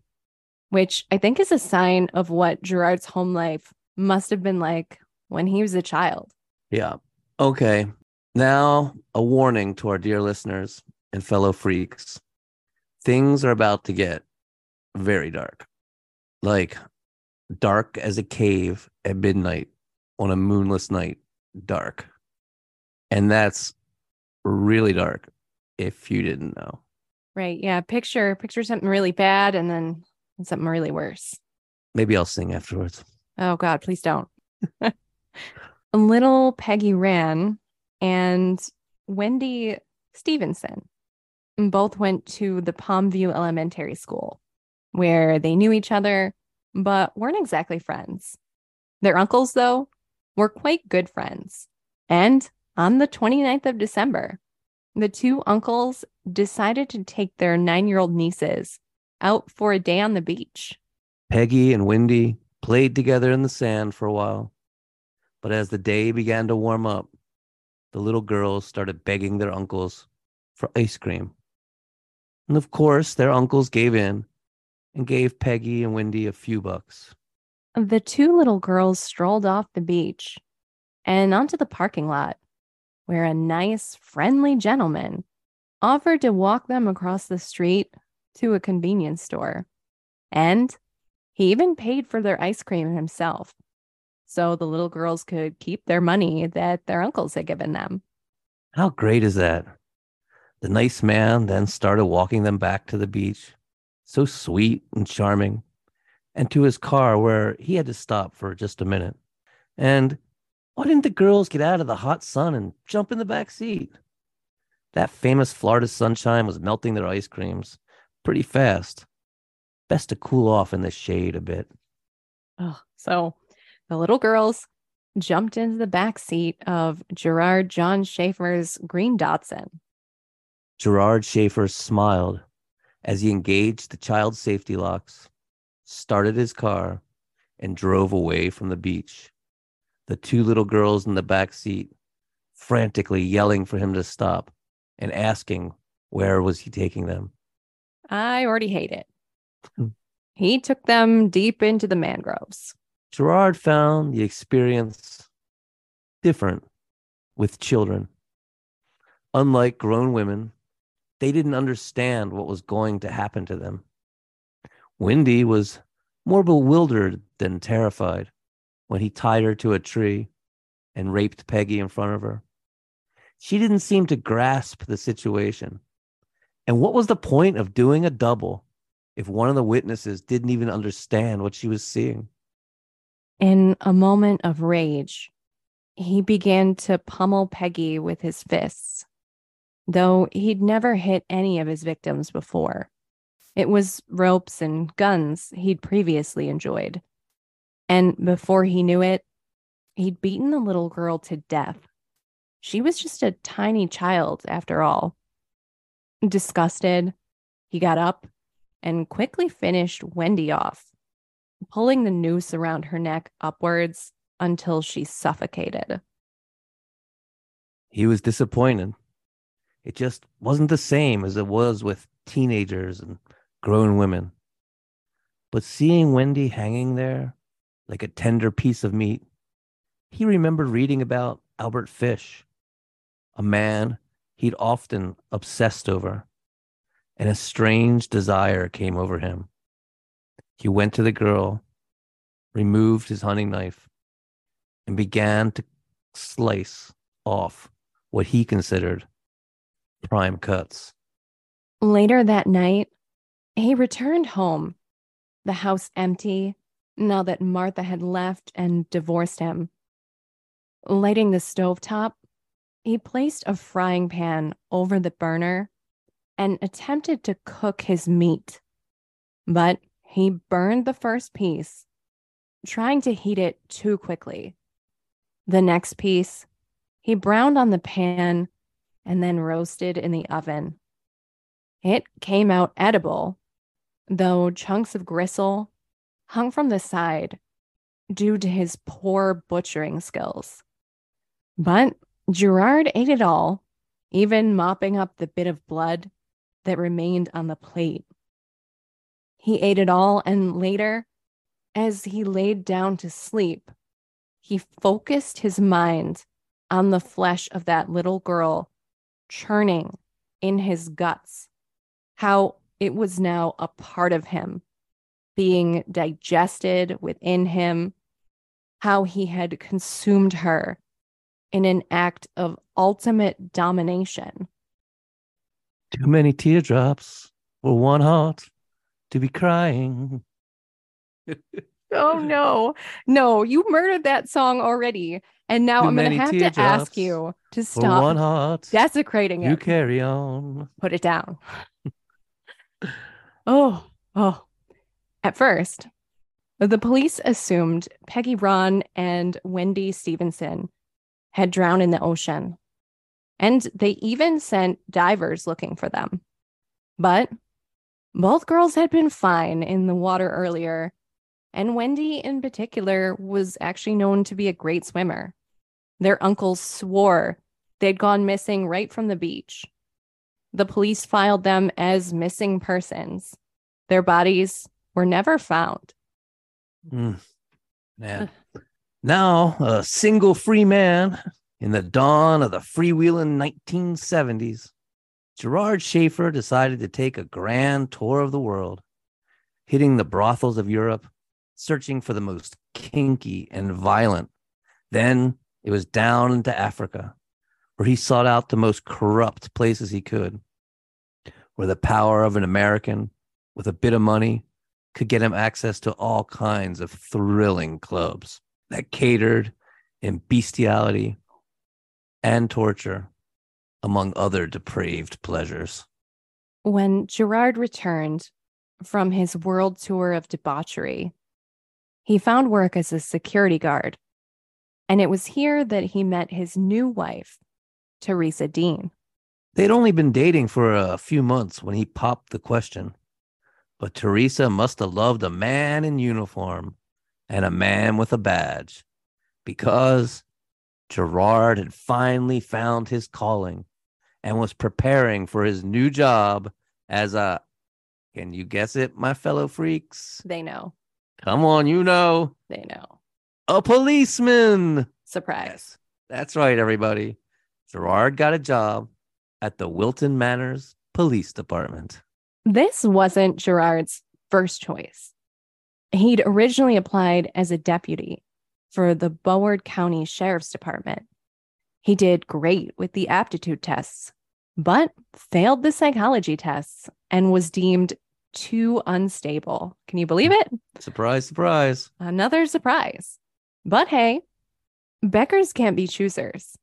which I think is a sign of what Gerard's home life must have been like when he was a child. Yeah. Okay. Now, a warning to our dear listeners and fellow freaks. Things are about to get very dark. Like dark as a cave at midnight on a moonless night, dark. And that's really dark if you didn't know. Right. Yeah. Picture picture something really bad and then something really worse. Maybe I'll sing afterwards. Oh God, please don't. Little Peggy Rahn and Wendy Stevenson both went to the Palmview Elementary School where they knew each other but weren't exactly friends. Their uncles, though, were quite good friends. And on the 29th of December, the two uncles decided to take their nine year old nieces out for a day on the beach. Peggy and Wendy played together in the sand for a while. But as the day began to warm up, the little girls started begging their uncles for ice cream. And of course, their uncles gave in and gave Peggy and Wendy a few bucks. The two little girls strolled off the beach and onto the parking lot, where a nice, friendly gentleman offered to walk them across the street to a convenience store. And he even paid for their ice cream himself, so the little girls could keep their money that their uncles had given them. How great is that? The nice man then started walking them back to the beach, so sweet and charming, and to his car where he had to stop for just a minute. And why didn't the girls get out of the hot sun and jump in the back seat? That famous Florida sunshine was melting their ice creams pretty fast. Best to cool off in the shade a bit. Oh, so the little girls jumped into the back seat of Gerard John Schaefer's green Datsun. Gerard Schaefer smiled as he engaged the child's safety locks, started his car, and drove away from the beach. The two little girls in the back seat frantically yelling for him to stop and asking where was he taking them. I already hate it. He took them deep into the mangroves. Gerard found the experience different with children. Unlike grown women, they didn't understand what was going to happen to them. Wendy was more bewildered than terrified when he tied her to a tree and raped Peggy in front of her. She didn't seem to grasp the situation. And what was the point of doing a double if one of the witnesses didn't even understand what she was seeing? In a moment of rage, he began to pummel Peggy with his fists, though he'd never hit any of his victims before. It was ropes and guns he'd previously enjoyed. And before he knew it, he'd beaten the little girl to death. She was just a tiny child, after all. Disgusted, he got up and quickly finished Wendy off, pulling the noose around her neck upwards until she suffocated. He was disappointed. It just wasn't the same as it was with teenagers and grown women. But seeing Wendy hanging there like a tender piece of meat, he remembered reading about Albert Fish, a man he'd often obsessed over, and a strange desire came over him. He went to the girl, removed his hunting knife, and began to slice off what he considered prime cuts. Later that night, he returned home, the house empty now that Martha had left and divorced him. Lighting the stovetop, he placed a frying pan over the burner and attempted to cook his meat. But he burned the first piece, trying to heat it too quickly. The next piece, he browned on the pan and then roasted in the oven. It came out edible, though chunks of gristle hung from the side due to his poor butchering skills. But Gerard ate it all, even mopping up the bit of blood that remained on the plate. He ate it all, and later, as he laid down to sleep, he focused his mind on the flesh of that little girl churning in his guts, how it was now a part of him, being digested within him, how he had consumed her in an act of ultimate domination. Too many teardrops for one heart to be crying. oh no. No, you murdered that song already. And now Too I'm going to have to ask you to For one stop heart, desecrating you it. carry on. Put it down. oh, oh. At first, the police assumed Peggy Rahn and Wendy Stevenson had drowned in the ocean. And they even sent divers looking for them. But both girls had been fine in the water earlier, and Wendy, in particular, was actually known to be a great swimmer. Their uncles swore they'd gone missing right from the beach. The police filed them as missing persons. Their bodies were never found. Mm. Man. now, a single free man in the dawn of the freewheeling 1970s, Gerard Schaefer decided to take a grand tour of the world, hitting the brothels of Europe, searching for the most kinky and violent. Then it was down into Africa, where he sought out the most corrupt places he could, where the power of an American with a bit of money could get him access to all kinds of thrilling clubs that catered in bestiality and torture, among other depraved pleasures. When Gerard returned from his world tour of debauchery, he found work as a security guard. And it was here that he met his new wife, Teresa Dean. They'd only been dating for a few months when he popped the question. But Teresa must have loved a man in uniform and a man with a badge because Gerard had finally found his calling and was preparing for his new job as a, can you guess it, my fellow freaks? They know. Come on, you know, They know. a policeman. Surprise. That's right, everybody. Gerard got a job at the Wilton Manors Police Department. This wasn't Gerard's first choice. He'd originally applied as a deputy for the Broward County Sheriff's Department. He did great with the aptitude tests, but failed the psychology tests and was deemed too unstable. Can you believe it? Surprise, surprise. Another surprise. But hey, Beckers can't be choosers.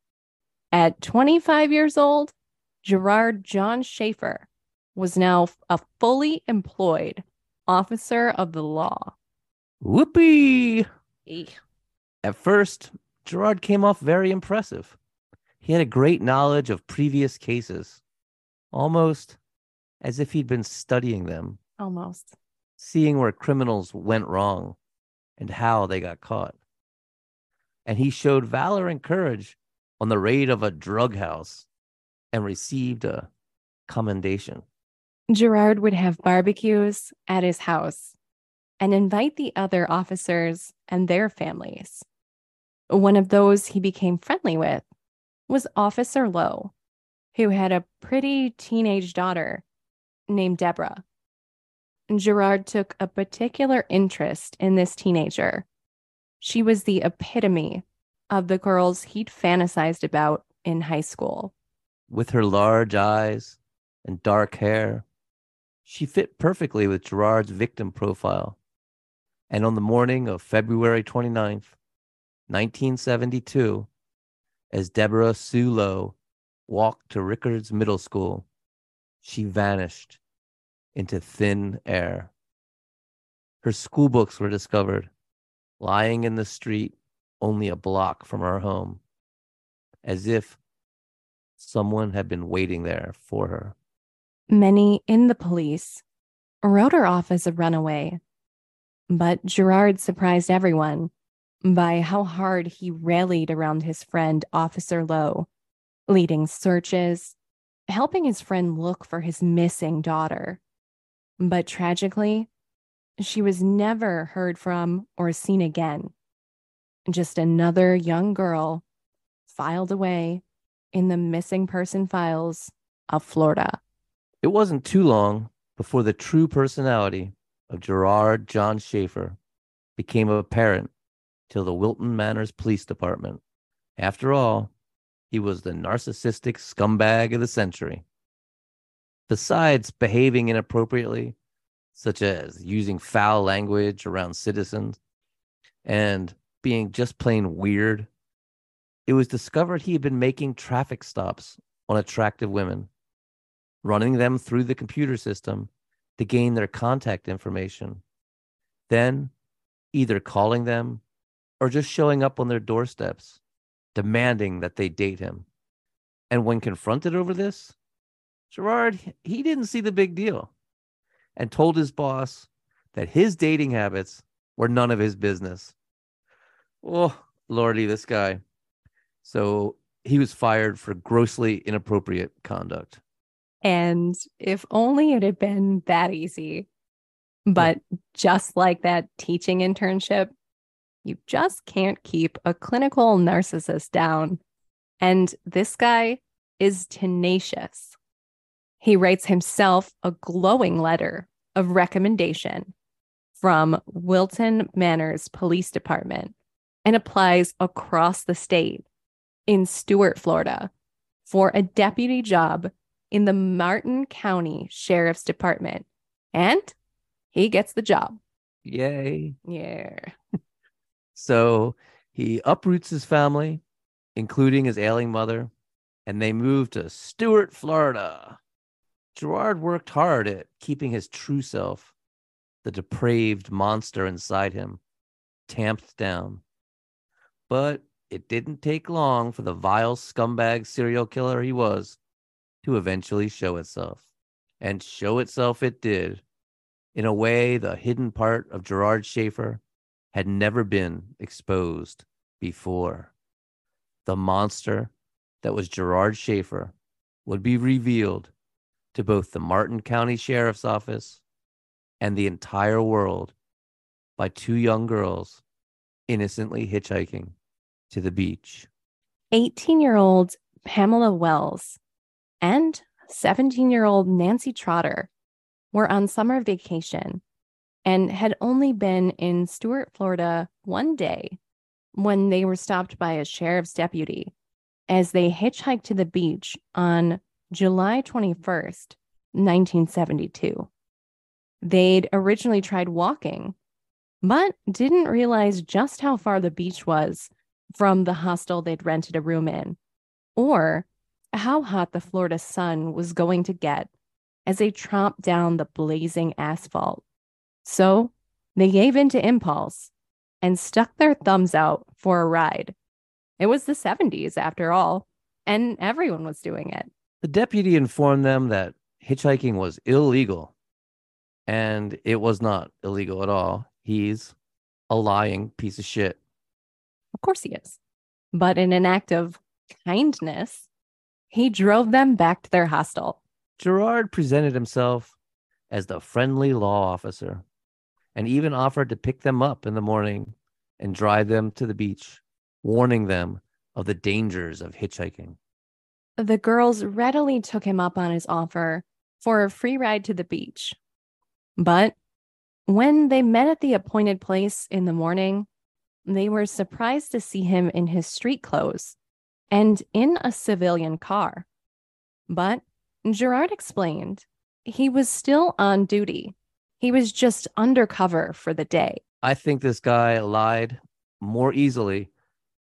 At 25 years old, Gerard John Schaefer was now a fully employed officer of the law. Whoopee! At first, Gerard came off very impressive. He had a great knowledge of previous cases, almost as if he'd been studying them, Almost. seeing where criminals went wrong and how they got caught. And he showed valor and courage on the raid of a drug house and received a commendation. Gerard would have barbecues at his house and invite the other officers and their families. One of those he became friendly with was Officer Lowe, who had a pretty teenage daughter named Deborah. Gerard took a particular interest in this teenager. She was the epitome of the girls he'd fantasized about in high school. With her large eyes and dark hair, she fit perfectly with Gerard's victim profile. And on the morning of February 29th, 1972, as Deborah Sue Lowe walked to Rickards Middle School, she vanished into thin air. Her school books were discovered lying in the street only a block from her home, as if someone had been waiting there for her. Many in the police wrote her off as a runaway, but Gerard surprised everyone by how hard he rallied around his friend, Officer Lowe, leading searches, helping his friend look for his missing daughter. But tragically, she was never heard from or seen again. Just another young girl filed away in the missing person files of Florida. It wasn't too long before the true personality of Gerard John Schaefer became apparent to the Wilton Manors Police Department. After all, he was the narcissistic scumbag of the century. Besides behaving inappropriately, such as using foul language around citizens and being just plain weird, it was discovered he had been making traffic stops on attractive women, running them through the computer system to gain their contact information, then either calling them or just showing up on their doorsteps, demanding that they date him. And when confronted over this, Gerard, he didn't see the big deal and told his boss that his dating habits were none of his business. Oh, lordy, this guy. So he was fired for grossly inappropriate conduct. And if only it had been that easy. But yeah. just like that teaching internship, you just can't keep a clinical narcissist down. And this guy is tenacious. He writes himself a glowing letter of recommendation from Wilton Manors Police Department and applies across the state in Stuart, Florida, for a deputy job in the Martin County Sheriff's Department. And he gets the job. Yay. Yeah. so he uproots his family, including his ailing mother, and they move to Stuart, Florida. Gerard worked hard at keeping his true self, the depraved monster inside him, tamped down. But it didn't take long for the vile scumbag serial killer he was to eventually show itself. And show itself it did, in a way the hidden part of Gerard Schaefer had never been exposed before. The monster that was Gerard Schaefer would be revealed to both the Martin County Sheriff's Office and the entire world by two young girls innocently hitchhiking to the beach. 18 year old Pamela Wells and 17 year old Nancy Trotter were on summer vacation and had only been in Stuart, Florida one day when they were stopped by a sheriff's deputy as they hitchhiked to the beach on July 21st, 1972. They'd originally tried walking, but didn't realize just how far the beach was from the hostel they'd rented a room in, or how hot the Florida sun was going to get as they tromped down the blazing asphalt. So they gave in to impulse and stuck their thumbs out for a ride. It was the 70s, after all, and everyone was doing it. The deputy informed them that hitchhiking was illegal, and it was not illegal at all. He's a lying piece of shit. Of course he is. But in an act of kindness, he drove them back to their hostel. Gerard presented himself as the friendly law officer and even offered to pick them up in the morning and drive them to the beach, warning them of the dangers of hitchhiking. The girls readily took him up on his offer for a free ride to the beach. But when they met at the appointed place in the morning, they were surprised to see him in his street clothes and in a civilian car. But Gerard explained he was still on duty. He was just undercover for the day. I think this guy lied more easily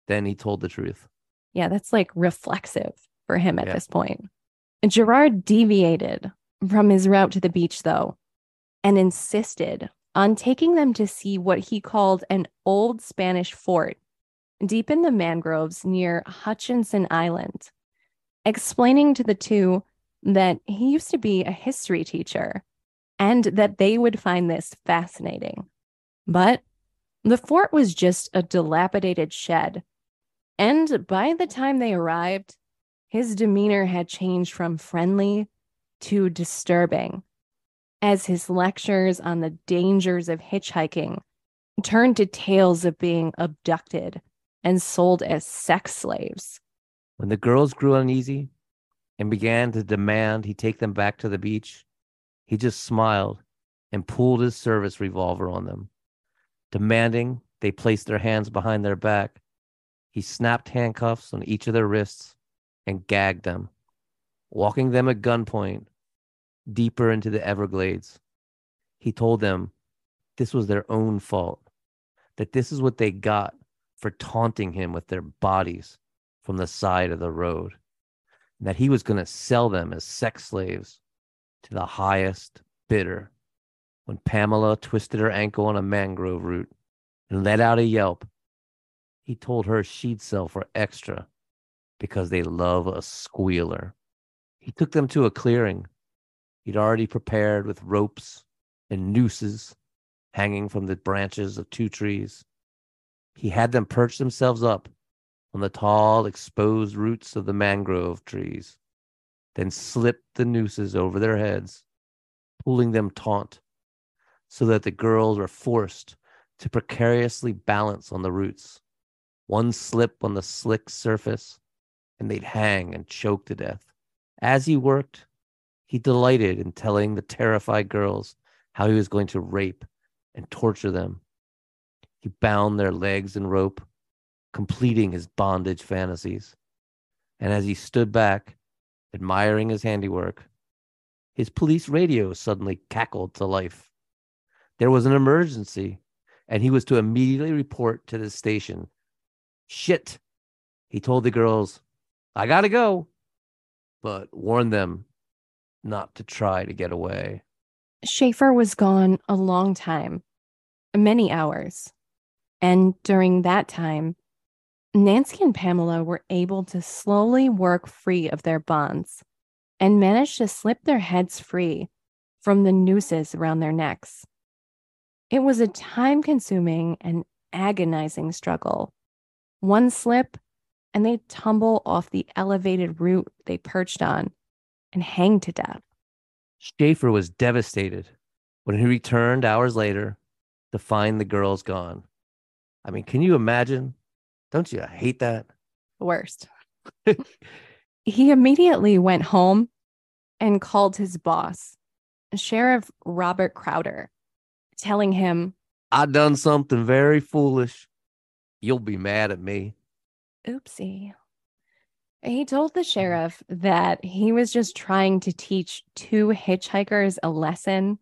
than he told the truth. Yeah, that's like reflexive for him at Yeah. this point. Gerard deviated from his route to the beach, though, and insisted on taking them to see what he called an old Spanish fort deep in the mangroves near Hutchinson Island, explaining to the two that he used to be a history teacher and that they would find this fascinating. But the fort was just a dilapidated shed. And by the time they arrived, his demeanor had changed from friendly to disturbing, as his lectures on the dangers of hitchhiking turned to tales of being abducted and sold as sex slaves. When the girls grew uneasy and began to demand he take them back to the beach, he just smiled and pulled his service revolver on them. Demanding they place their hands behind their back, he snapped handcuffs on each of their wrists and gagged them, walking them at gunpoint deeper into the Everglades. He told them this was their own fault, that this is what they got for taunting him with their bodies from the side of the road, and that he was going to sell them as sex slaves to the highest bidder. When Pamela twisted her ankle on a mangrove root and let out a yelp, he told her she'd sell for extra because they love a squealer. He took them to a clearing he'd already prepared with ropes and nooses hanging from the branches of two trees. He had them perch themselves up on the tall, exposed roots of the mangrove trees, then slipped the nooses over their heads, pulling them taut, so that the girls were forced to precariously balance on the roots. One slip on the slick surface, and they'd hang and choke to death. As he worked, he delighted in telling the terrified girls how he was going to rape and torture them. He bound their legs in rope, completing his bondage fantasies. And as he stood back, admiring his handiwork, his police radio suddenly cackled to life. There was an emergency, and he was to immediately report to the station. Shit, he told the girls, I gotta go, but warned them not to try to get away. Schaefer was gone a long time, many hours. And during that time, Nancy and Pamela were able to slowly work free of their bonds and managed to slip their heads free from the nooses around their necks. It was a time consuming and agonizing struggle. One slip, and they tumble off the elevated root they perched on and hang to death. Schaefer was devastated when he returned hours later to find the girls gone. I mean, can you imagine? Don't you hate that? Worst. he immediately went home and called his boss, Sheriff Robert Crowder, telling him, I done something very foolish. You'll be mad at me. Oopsie. He told the sheriff that he was just trying to teach two hitchhikers a lesson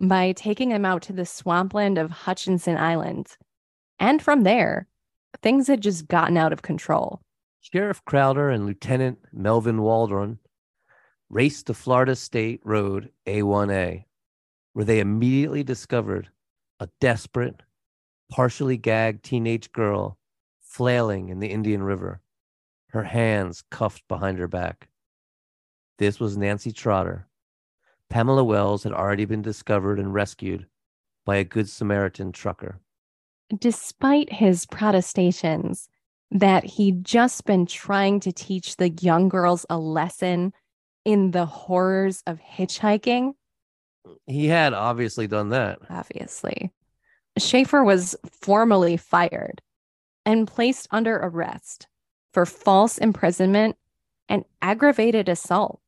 by taking them out to the swampland of Hutchinson Island. And from there, things had just gotten out of control. Sheriff Crowder and Lieutenant Melvin Waldron raced to Florida State Road A1A, where they immediately discovered a desperate, partially gagged teenage girl flailing in the Indian River, her hands cuffed behind her back. This was Nancy Trotter. Pamela Wells had already been discovered and rescued by a Good Samaritan trucker. Despite his protestations that he'd just been trying to teach the young girls a lesson in the horrors of hitchhiking, He had obviously done that. obviously, Schaefer was formally fired and placed under arrest for false imprisonment and aggravated assault.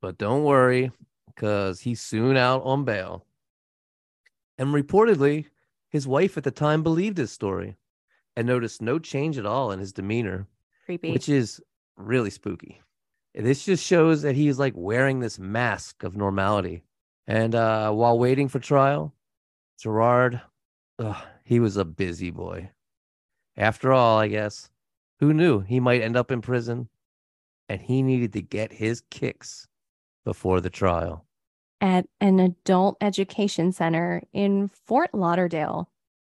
But don't worry, because he's soon out on bail. And reportedly, his wife at the time believed his story and noticed no change at all in his demeanor, Creepy. which is really spooky. This just shows that he's like wearing this mask of normality. And uh, while waiting for trial, Gerard, ugh, he was a busy boy. After all, I guess, Who knew he might end up in prison? And he needed to get his kicks before the trial. At an adult education center in Fort Lauderdale,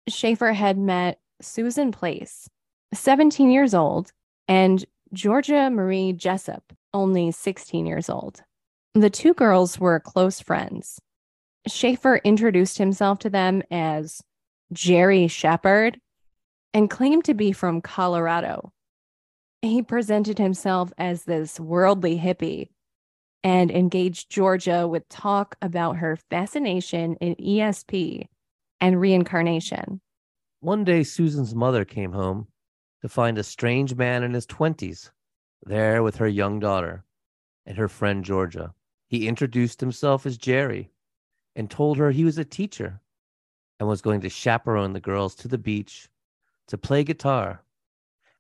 Schaefer had met Susan Place, 17 years old, and Georgia Marie Jessup, only 16 years old. The two girls were close friends. Schaefer introduced himself to them as Jerry Shepard and claimed to be from Colorado. He presented himself as this worldly hippie and engaged Georgia with talk about her fascination in ESP and reincarnation. One day, Susan's mother came home to find a strange man in his 20s there with her young daughter and her friend Georgia. He introduced himself as Jerry and told her he was a teacher and was going to chaperone the girls to the beach to play guitar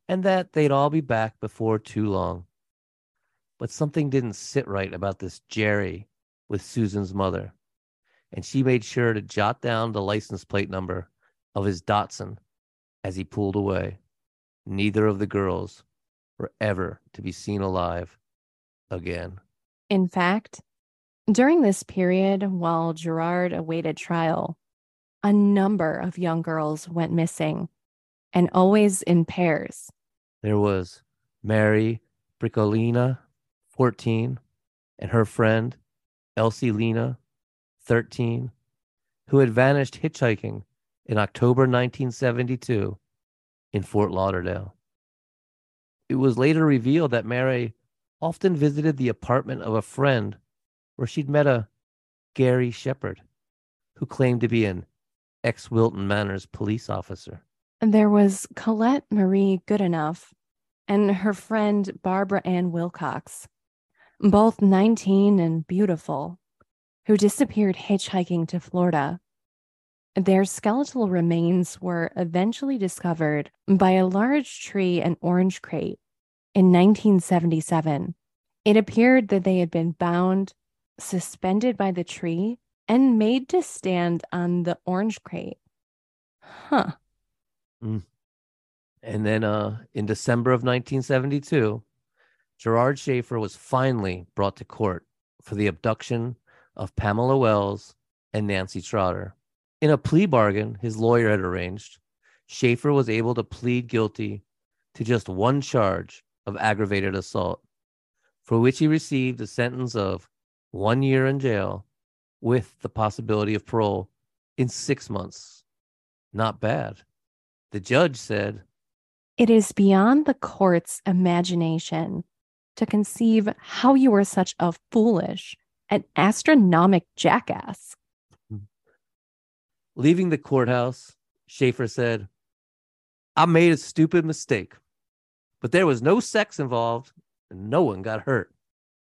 and that they'd all be back before too long. But something didn't sit right about this Jerry with Susan's mother, and she made sure to jot down the license plate number of his Datsun as he pulled away. Neither of the girls were ever to be seen alive again. In fact, during this period, while Gerard awaited trial, a number of young girls went missing and always in pairs. There was Mary Briscolina, 14, and her friend Elsie Lena, 13, who had vanished hitchhiking in October 1972 in Fort Lauderdale. It was later revealed that Mary often visited the apartment of a friend where she'd met a Gary Shepard, who claimed to be an ex Wilton Manors police officer. There was Colette Marie Goodenough and her friend Barbara Ann Wilcox, both 19 and beautiful, who disappeared hitchhiking to Florida. Their skeletal remains were eventually discovered by a large tree and orange crate in 1977. It appeared that they had been bound, suspended by the tree, and made to stand on the orange crate. Huh. Mm. And then uh, in December of 1972, Gerard Schaefer was finally brought to court for the abduction of Pamela Wells and Nancy Trotter. In a plea bargain his lawyer had arranged, Schaefer was able to plead guilty to just one charge of aggravated assault, for which he received a sentence of one year in jail with the possibility of parole in six months. Not bad. The judge said, It is beyond the court's imagination to conceive how you were such a foolish and astronomic jackass. Leaving the courthouse, Schaefer said, I made a stupid mistake, but there was no sex involved and no one got hurt.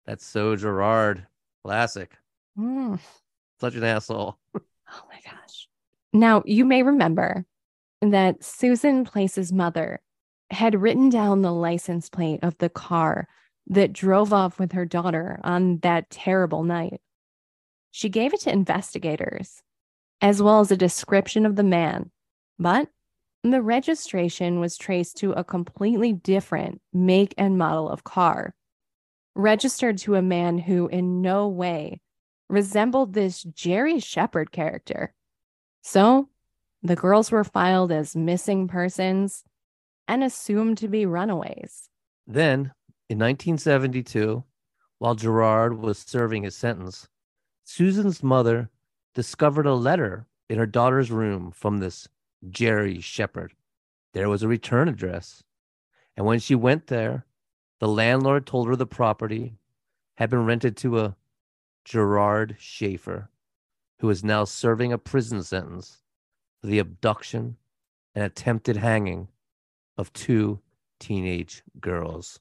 That's so Gerard. Classic. Mm. Such an asshole. Oh my gosh. Now, you may remember that Susan Place's mother had written down the license plate of the car that drove off with her daughter on that terrible night. She gave it to investigators, as well as a description of the man, but the registration was traced to a completely different make and model of car, registered to a man who in no way resembled this Jerry Shepard character. So the girls were filed as missing persons and assumed to be runaways. Then, in 1972, while Gerard was serving his sentence, Susan's mother discovered a letter in her daughter's room from this Jerry Shepard. There was a return address. And when she went there, the landlord told her the property had been rented to a Gerard Schaefer, who is now serving a prison sentence for the abduction and attempted hanging of two teenage girls.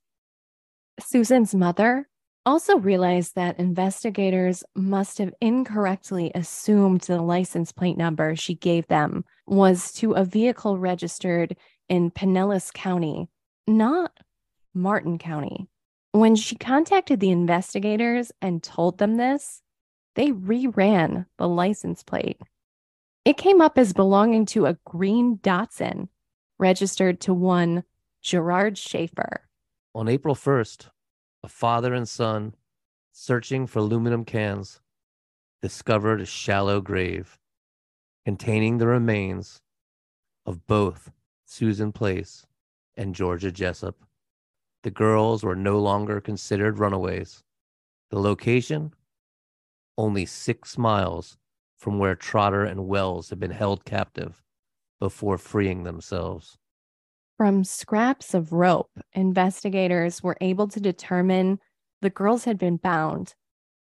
Susan's mother also realized that investigators must have incorrectly assumed the license plate number she gave them was to a vehicle registered in Pinellas County, not Martin County. When she contacted the investigators and told them this, they reran the license plate. It came up as belonging to a green Datsun registered to one Gerard Schaefer. On April 1st, a father and son searching for aluminum cans discovered a shallow grave containing the remains of both Susan Place and Georgia Jessup. The girls were no longer considered runaways. The location? Only six miles from where Trotter and Wells had been held captive before freeing themselves. From scraps of rope, investigators were able to determine the girls had been bound,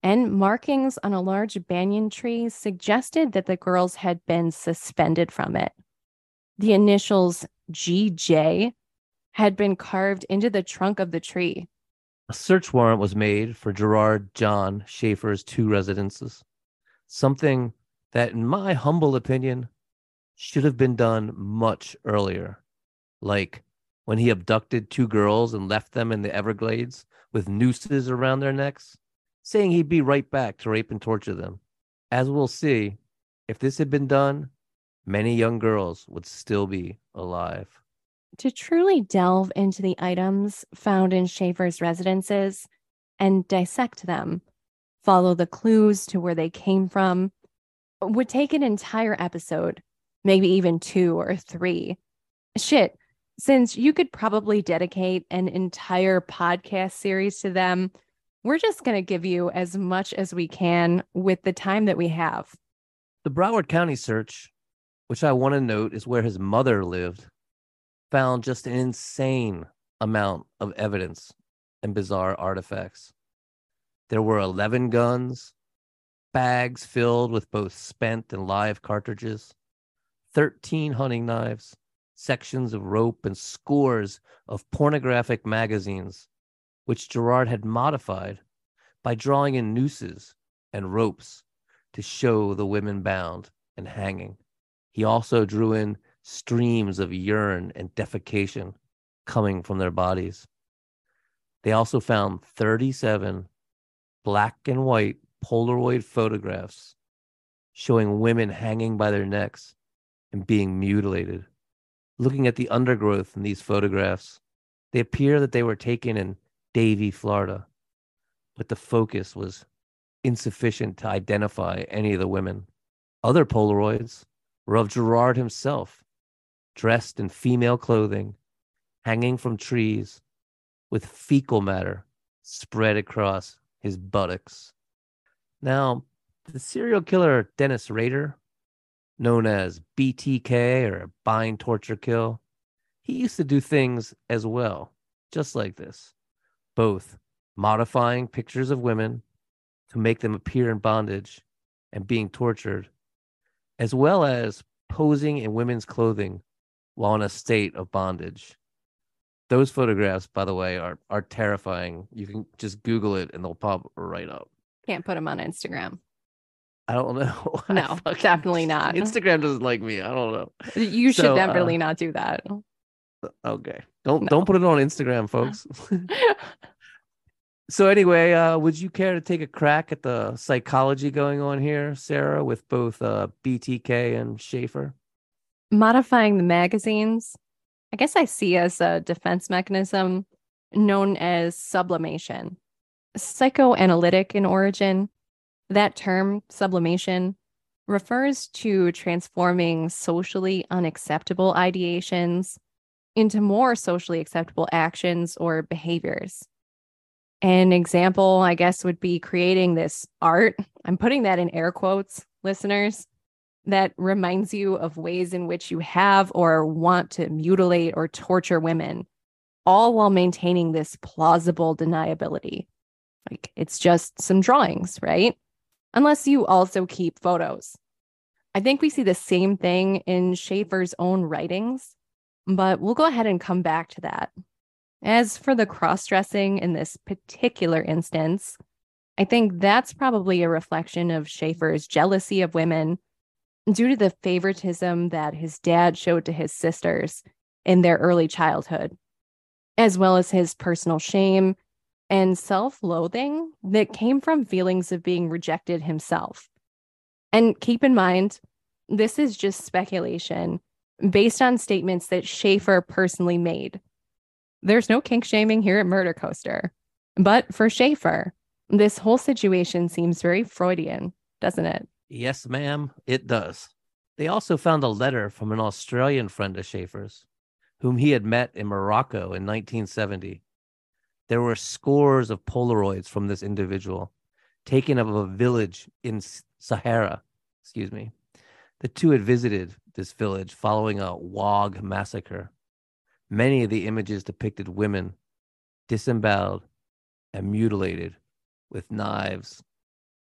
and markings on a large banyan tree suggested that the girls had been suspended from it. The initials GJ had been carved into the trunk of the tree. A search warrant was made for Gerard John Schaefer's two residences, something that, in my humble opinion, should have been done much earlier. Like when he abducted two girls and left them in the Everglades with nooses around their necks, saying he'd be right back to rape and torture them. As we'll see, if this had been done, many young girls would still be alive. To truly delve into the items found in Schaefer's residences and dissect them, follow the clues to where they came from, would take an entire episode, maybe even two or three. Shit, since you could probably dedicate an entire podcast series to them, we're just going to give you as much as we can with the time that we have. The Broward County search, which I want to note is where his mother lived, found just an insane amount of evidence and bizarre artifacts. There were 11 guns, bags filled with both spent and live cartridges, 13 hunting knives, sections of rope, and scores of pornographic magazines, which Gerard had modified by drawing in nooses and ropes to show the women bound and hanging. He also drew in streams of urine and defecation coming from their bodies. They also found 37 black and white Polaroid photographs showing women hanging by their necks and being mutilated looking at the undergrowth in these photographs, they appear that they were taken in Davie, Florida, but the focus was insufficient to identify any of the women. Other Polaroids were of Gerard himself, dressed in female clothing, hanging from trees, with fecal matter spread across his buttocks. Now, the serial killer Dennis Rader known as BTK or bind, torture, kill, he used to do things as well, just like this, both modifying pictures of women to make them appear in bondage and being tortured, as well as posing in women's clothing while in a state of bondage. Those photographs, by the way, are are terrifying. You can just Google it and they'll pop right up. Can't put them on Instagram. I don't know. No, definitely not. Instagram doesn't like me. I don't know. You should so, definitely uh, not do that. Uh, okay. Don't no. don't put it on Instagram, folks. so anyway, uh, would you care to take a crack at the psychology going on here, Sarah, with both uh, BTK and Schaefer? Modifying the magazines, I guess I see as a defense mechanism known as sublimation. Psychoanalytic in origin, that term, sublimation, refers to transforming socially unacceptable ideations into more socially acceptable actions or behaviors. An example, I guess, would be creating this art. I'm putting that in air quotes, listeners, that reminds you of ways in which you have or want to mutilate or torture women, all while maintaining this plausible deniability. Like it's just some drawings, right? Unless you also keep photos. I think we see the same thing in Schaefer's own writings, but we'll go ahead and come back to that. As for the cross dressing in this particular instance, I think that's probably a reflection of Schaefer's jealousy of women due to the favoritism that his dad showed to his sisters in their early childhood, as well as his personal shame and self loathing that came from feelings of being rejected himself. And keep in mind, this is just speculation based on statements that Schaefer personally made. There's no kink shaming here at Murder Coaster. But for Schaefer, this whole situation seems very Freudian, doesn't it? Yes, ma'am, it does. They also found a letter from an Australian friend of Schaefer's, whom he had met in Morocco in 1970. There were scores of Polaroids from this individual taken of a village in Sahara. Excuse me. The two had visited this village following a Wog massacre. Many of the images depicted women disemboweled and mutilated with knives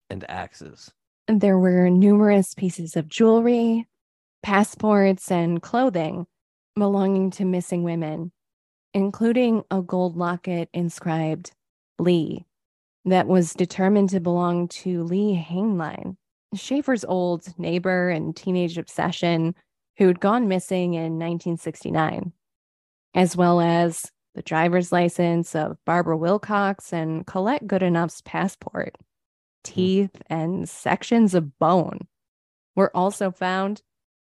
and axes. There were numerous pieces of jewelry, passports, and clothing belonging to missing women, including a gold locket inscribed Leigh that was determined to belong to Leigh Hainline, Schaefer's old neighbor and teenage obsession who'd gone missing in 1969, as well as the driver's license of Barbara Wilcox and Colette Goodenough's passport. Hmm. Teeth and sections of bone were also found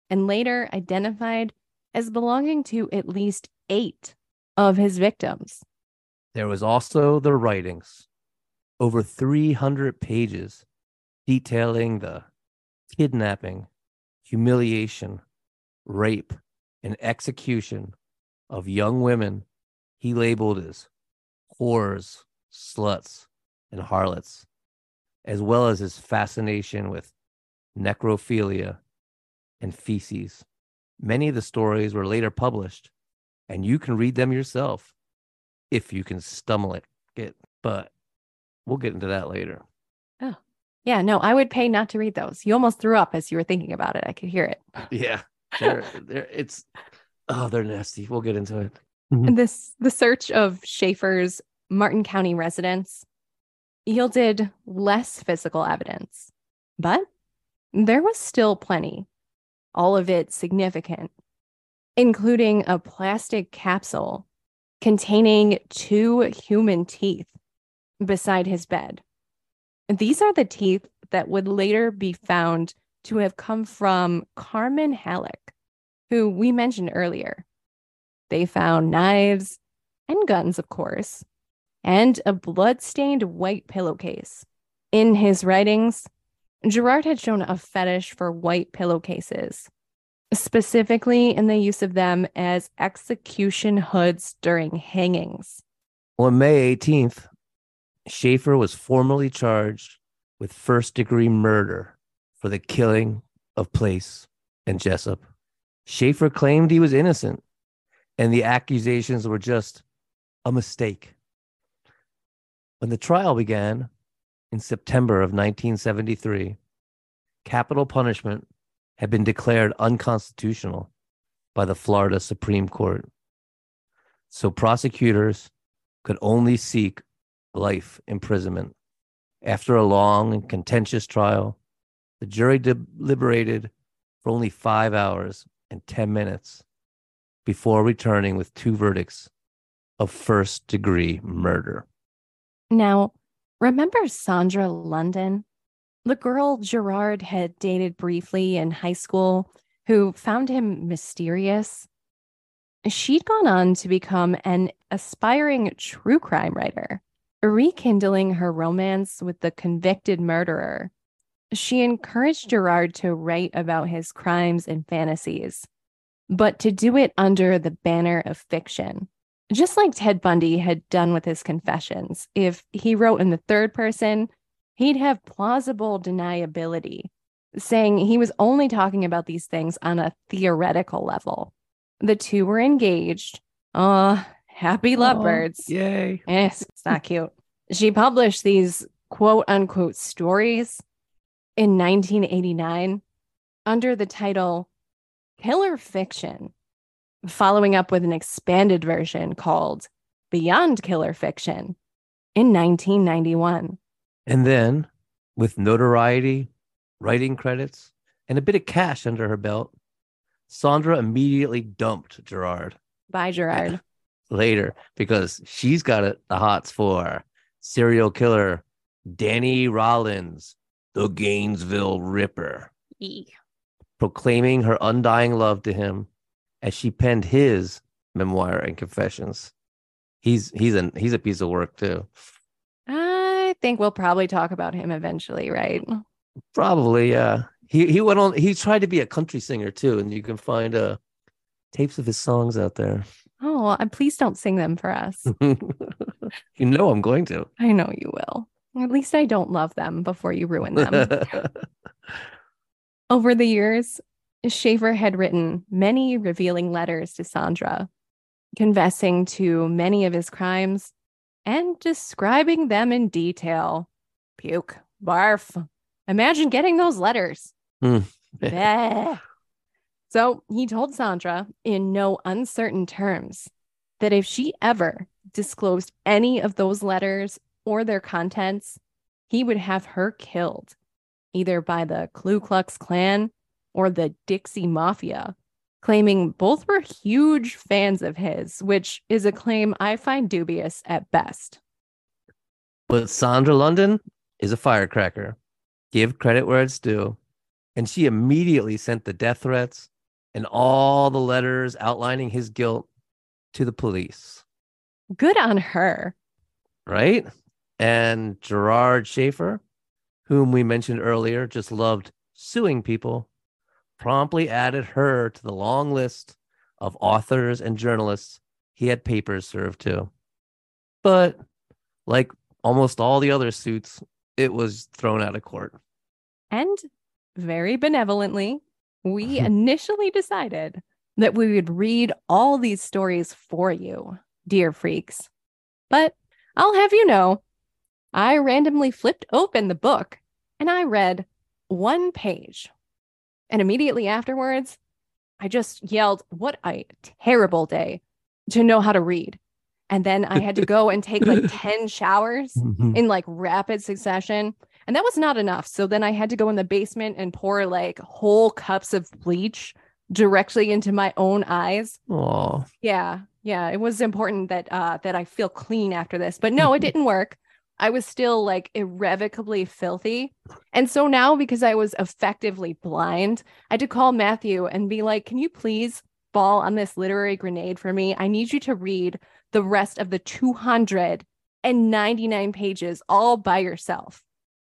and later identified as belonging to at least eight of his victims. There was also the writings over 300 pages detailing the kidnapping, humiliation, rape, and execution of young women he labeled as whores, sluts, and harlots, as well as his fascination with necrophilia and feces. Many of the stories were later published, and you can read them yourself if you can stomach it. But We'll get into that later. Oh, yeah. No, I would pay not to read those. You almost threw up as you were thinking about it. I could hear it. Yeah. They're, they're, it's, oh, they're nasty. We'll get into it. Mm-hmm. This, the search of Schaefer's Martin County residence yielded less physical evidence, but there was still plenty, all of it significant, including a plastic capsule containing two human teeth beside his bed. These are the teeth that would later be found to have come from Carmen Hallock, who we mentioned earlier. They found knives and guns, of course, and a blood-stained white pillowcase. In his writings, Gerard had shown a fetish for white pillowcases, specifically in the use of them as execution hoods during hangings. On May 18th, Schaefer was formally charged with first degree murder for the killing of Place and Jessup. Schaefer claimed he was innocent and the accusations were just a mistake. When the trial began in September of 1973, capital punishment had been declared unconstitutional by the Florida Supreme Court. So prosecutors could only seek life imprisonment. After a long and contentious trial, the jury deliberated for only five hours and 10 minutes before returning with two verdicts of first degree murder. Now, remember Sondra London, the girl Gerard had dated briefly in high school who found him mysterious? She'd gone on to become an aspiring true crime writer rekindling her romance with the convicted murderer. She encouraged Gerard to write about his crimes and fantasies, but to do it under the banner of fiction. Just like Ted Bundy had done with his confessions, if he wrote in the third person, he'd have plausible deniability, saying he was only talking about these things on a theoretical level. The two were engaged. Ah, happy lovebirds. Oh, yay. Yes, it's not cute. She published these quote unquote stories in 1989 under the title Killer Fiction, following up with an expanded version called Beyond Killer Fiction in 1991. And then, with notoriety, writing credits, and a bit of cash under her belt, Sondra immediately dumped Gerard. By Gerard. Later, because she's got it, the hots for serial killer Danny Rolling, the Gainesville Ripper, e. proclaiming her undying love to him as she penned his memoir and confessions. He's he's a he's a piece of work too. I think we'll probably talk about him eventually, right? Probably, yeah. He he went on. He tried to be a country singer too, and you can find uh tapes of his songs out there. Oh, please don't sing them for us. you know I'm going to. I know you will. At least I don't love them before you ruin them. Over the years, Schaefer had written many revealing letters to Sondra, confessing to many of his crimes and describing them in detail. Puke, barf. Imagine getting those letters. Mm. So he told Sondra in no uncertain terms that if she ever disclosed any of those letters or their contents, he would have her killed, either by the Ku Klux Klan or the Dixie Mafia, claiming both were huge fans of his, which is a claim I find dubious at best. But Sondra London is a firecracker. Give credit where it's due. And she immediately sent the death threats and all the letters outlining his guilt to the police. Good on her. Right? And Gerard Schaefer, whom we mentioned earlier, just loved suing people, promptly added her to the long list of authors and journalists he had papers served to. But like almost all the other suits, it was thrown out of court. And very benevolently, we initially decided that we would read all these stories for you, dear freaks. But I'll have you know, I randomly flipped open the book and I read one page. And immediately afterwards, I just yelled, What a terrible day to know how to read. And then I had to go and take like 10 showers in like rapid succession. And that was not enough. So then I had to go in the basement and pour like whole cups of bleach directly into my own eyes. Oh, Yeah. Yeah. It was important that uh that I feel clean after this. But no, it didn't work. I was still like irrevocably filthy. And so now because I was effectively blind, I had to call Matthew and be like, "Can you please fall on this literary grenade for me? I need you to read the rest of the 299 pages all by yourself."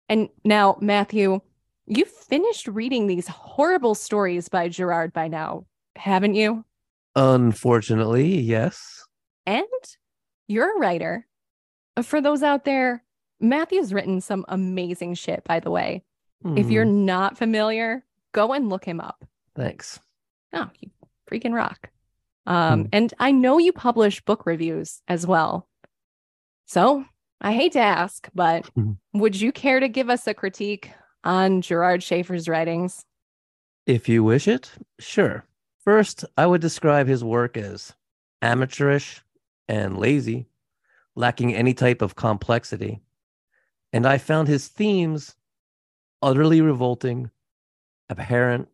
And now, Matthew, you've finished reading these horrible stories by Gerard by now, haven't you? unfortunately, yes. And you're a writer. For those out there, Matthew's written some amazing shit, by the way. If you're Mhm. not familiar, go and look him up. thanks. Oh, you freaking rock. Um, Hmm. and I know you publish book reviews as well. So I hate to ask, but would you care to give us a critique on Gerard Schaefer's writings? If you wish it, sure. First, I would describe his work as amateurish and lazy, lacking any type of complexity. And I found his themes utterly revolting, abhorrent,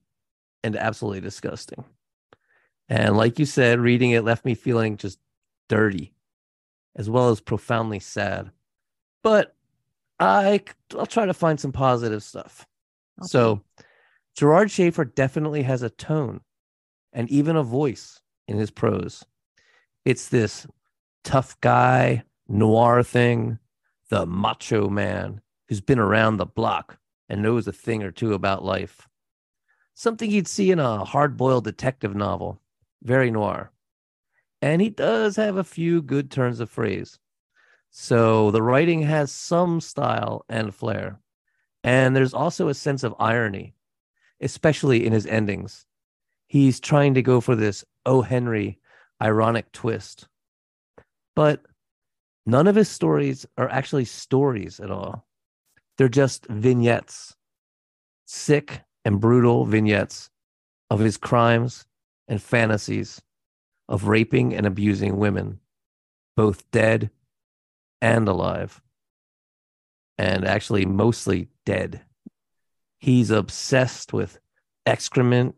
and absolutely disgusting. And like you said, reading it left me feeling just dirty, as well as profoundly sad. But I, I'll try to find some positive stuff. Okay. So, Gerard Schaefer definitely has a tone and even a voice in his prose. It's this tough guy, noir thing, the macho man who's been around the block and knows a thing or two about life. Something you'd see in a hard boiled detective novel, very noir. And he does have a few good turns of phrase. So the writing has some style and flair. And there's also a sense of irony, especially in his endings. He's trying to go for this O. Henry ironic twist. But none of his stories are actually stories at all. They're just vignettes, sick and brutal vignettes of his crimes and fantasies of raping and abusing women, both dead and alive, and actually mostly dead. He's obsessed with excrement,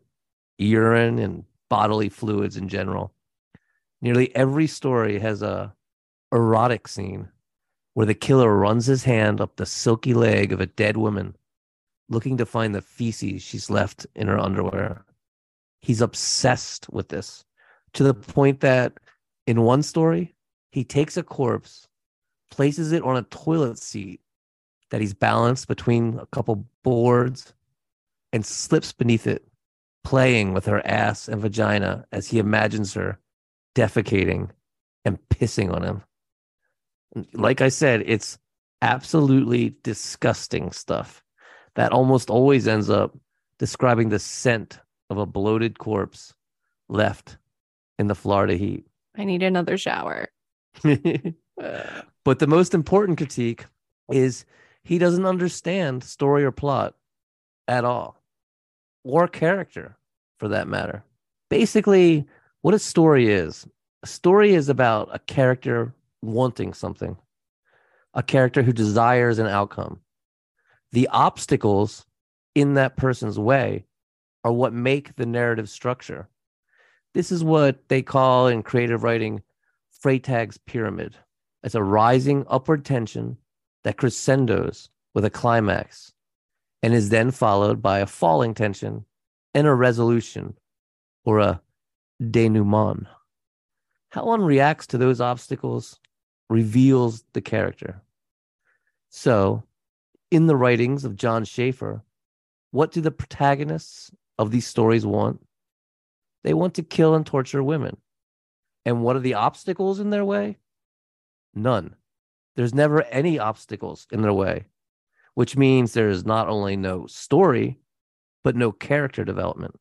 urine, and bodily fluids in general. Nearly every story has a erotic scene where the killer runs his hand up the silky leg of a dead woman, looking to find the feces she's left in her underwear. He's obsessed with this to the point that in one story, He takes a corpse, places it on a toilet seat that he's balanced between a couple boards, and slips beneath it, playing with her ass and vagina as he imagines her defecating and pissing on him. Like I said, it's absolutely disgusting stuff that almost always ends up describing the scent of a bloated corpse left in the Florida heat. I need another shower. but the most important critique is he doesn't understand story or plot at all, or character for that matter. Basically, what a story is a story is about a character wanting something, a character who desires an outcome. The obstacles in that person's way are what make the narrative structure. This is what they call in creative writing Freytag's pyramid. It's a rising upward tension that crescendos with a climax and is then followed by a falling tension and a resolution or a denouement. How one reacts to those obstacles reveals the character. So, in the writings of John Schaefer, what do the protagonists of these stories want? They want to kill and torture women. And what are the obstacles in their way? None. There's never any obstacles in their way, which means there's not only no story, but no character development.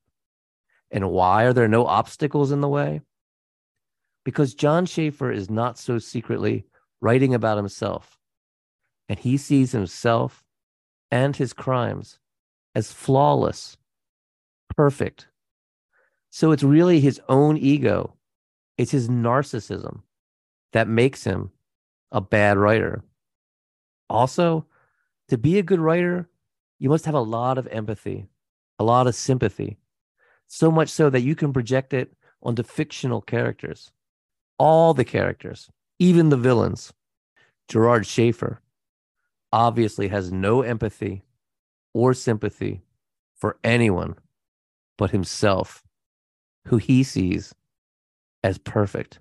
And why are there no obstacles in the way? Because John Schaefer is not so secretly writing about himself, and he sees himself and his crimes as flawless, perfect. So it's really his own ego, it's his narcissism that makes him a bad writer. Also, to be a good writer, you must have a lot of empathy, a lot of sympathy, so much so that you can project it onto fictional characters. All the characters, even the villains. Gerard Schaefer obviously has no empathy or sympathy for anyone but himself, who he sees as perfect.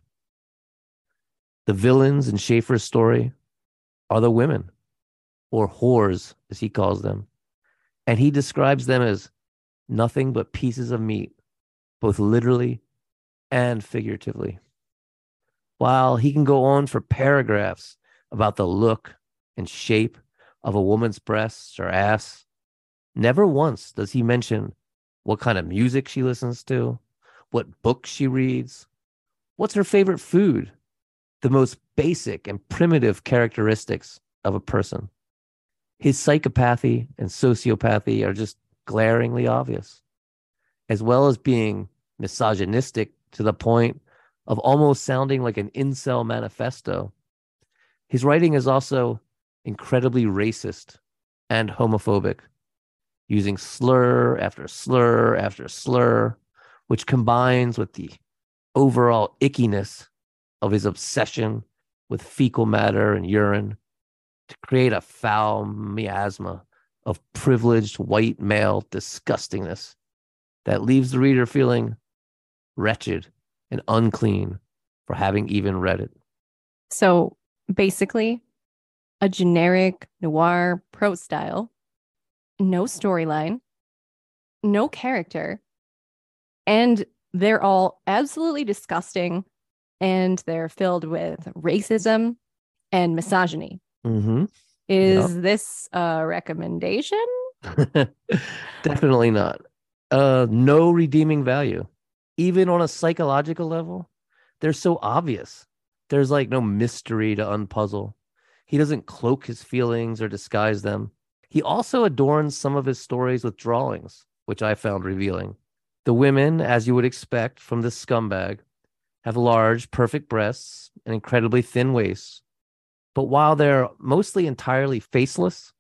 The villains in Schaefer's story are the women, or whores, as he calls them. And he describes them as nothing but pieces of meat, both literally and figuratively. While he can go on for paragraphs about the look and shape of a woman's breasts or ass, never once does he mention what kind of music she listens to, what books she reads, what's her favorite food, the most basic and primitive characteristics of a person. His psychopathy and sociopathy are just glaringly obvious, as well as being misogynistic to the point of almost sounding like an incel manifesto. His writing is also incredibly racist and homophobic, using slur after slur after slur, which combines with the overall ickiness of his obsession with fecal matter and urine to create a foul miasma of privileged white male disgustingness that leaves the reader feeling wretched and unclean for having even read it. So basically, a generic noir prose style, no storyline, no character, and they're all absolutely disgusting and they're filled with racism and misogyny. Mm-hmm. Is yep. this a recommendation? Definitely not. Uh, no redeeming value. Even on a psychological level, they're so obvious. There's like no mystery to unpuzzle. He doesn't cloak his feelings or disguise them. He also adorns some of his stories with drawings, which I found revealing. The women, as you would expect from this scumbag, have large, perfect breasts and incredibly thin waists. But while they're mostly entirely faceless,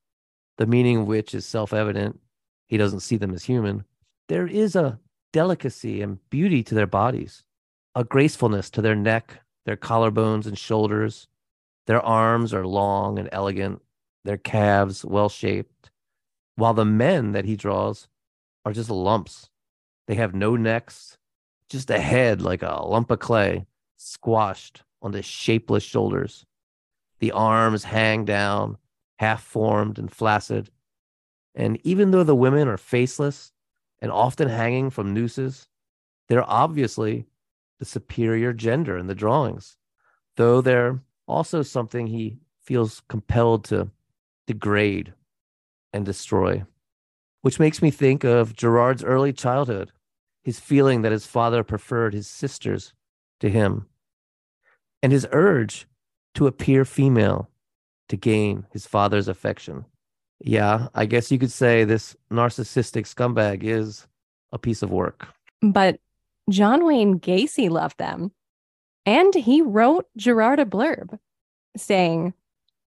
the meaning of which is self evident, he doesn't see them as human, there is a delicacy and beauty to their bodies, a gracefulness to their neck, their collarbones and shoulders. Their arms are long and elegant, their calves well shaped, while the men that he draws are just lumps. They have no necks, just a head like a lump of clay, squashed on the shapeless shoulders. The arms hang down, half formed and flaccid. And even though the women are faceless and often hanging from nooses, they're obviously the superior gender in the drawings, though they're also something he feels compelled to degrade and destroy. Which makes me think of Gerard's early childhood, his feeling that his father preferred his sisters to him, and his urge to appear female to gain his father's affection. Yeah, I guess you could say this narcissistic scumbag is a piece of work. But John Wayne Gacy loved them. And he wrote Gerard a blurb saying,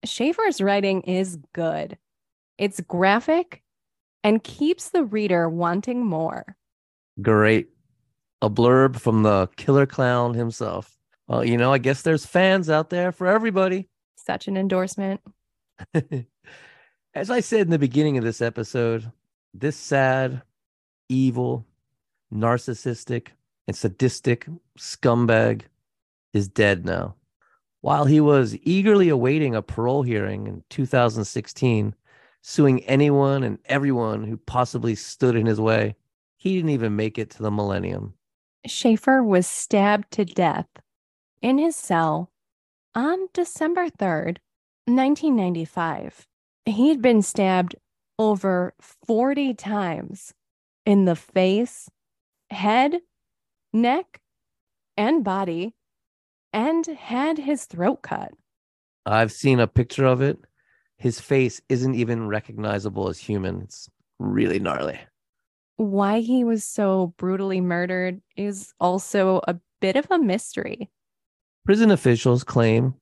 Schaefer's writing is good. It's graphic and keeps the reader wanting more. Great. A blurb from the killer clown himself. Well, you know, I guess there's fans out there for everybody. Such an endorsement. As I said in the beginning of this episode, this sad, evil, narcissistic, and sadistic scumbag is dead now. While he was eagerly awaiting a parole hearing in 2016, suing anyone and everyone who possibly stood in his way, he didn't even make it to the millennium. Schaefer was stabbed to death in his cell on December 3rd, 1995. He'd been stabbed over 40 times in the face, head, neck, and body, and had his throat cut. I've seen a picture of it. His face isn't even recognizable as human. It's really gnarly. Why he was so brutally murdered is also a bit of a mystery. Prison officials claim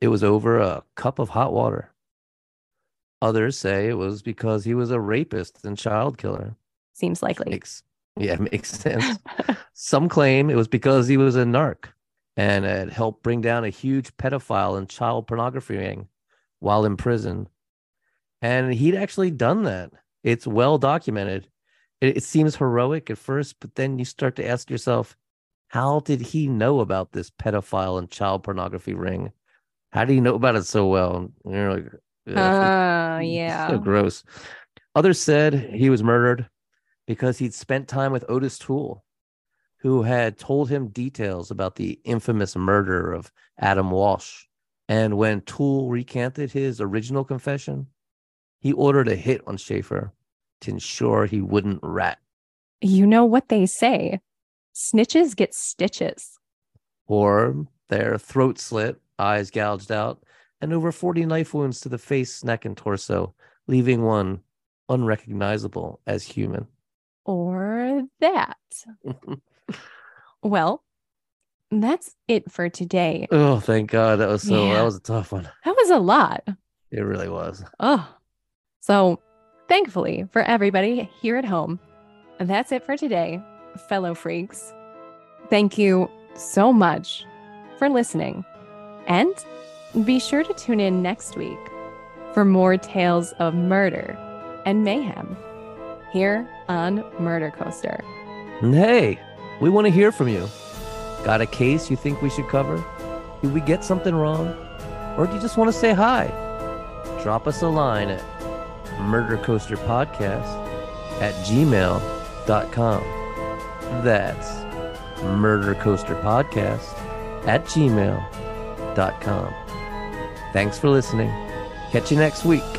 it was over a cup of hot water. Others say it was because he was a rapist and child killer. Seems likely. Makes, yeah, makes sense. Some claim it was because he was a narc and it helped bring down a huge pedophile and child pornography ring while in prison. And he'd actually done that. It's well documented. It, it seems heroic at first, but then you start to ask yourself, how did he know about this pedophile and child pornography ring? How do you know about it so well? And you're like, uh, yeah. So gross. Others said he was murdered because he'd spent time with Otis Toole, who had told him details about the infamous murder of Adam Walsh. And when Toole recanted his original confession, he ordered a hit on Schaefer to ensure he wouldn't rat. You know what they say snitches get stitches. Or their throat slit, eyes gouged out, and over 40 knife wounds to the face, neck, and torso, leaving one unrecognizable as human. Or that. well, that's it for today. Oh, thank God. That was so, yeah. that was a tough one. That was a lot. It really was. Oh, so thankfully for everybody here at home, that's it for today, fellow freaks. Thank you so much for listening. And be sure to tune in next week for more tales of murder and mayhem here on Murder Coaster. Hey, we want to hear from you. Got a case you think we should cover? Did we get something wrong? Or do you just want to say hi? Drop us a line at murdercoasterpodcast at gmail.com. That's murdercoasterpodcast at gmail.com. Thanks for listening. Catch you next week.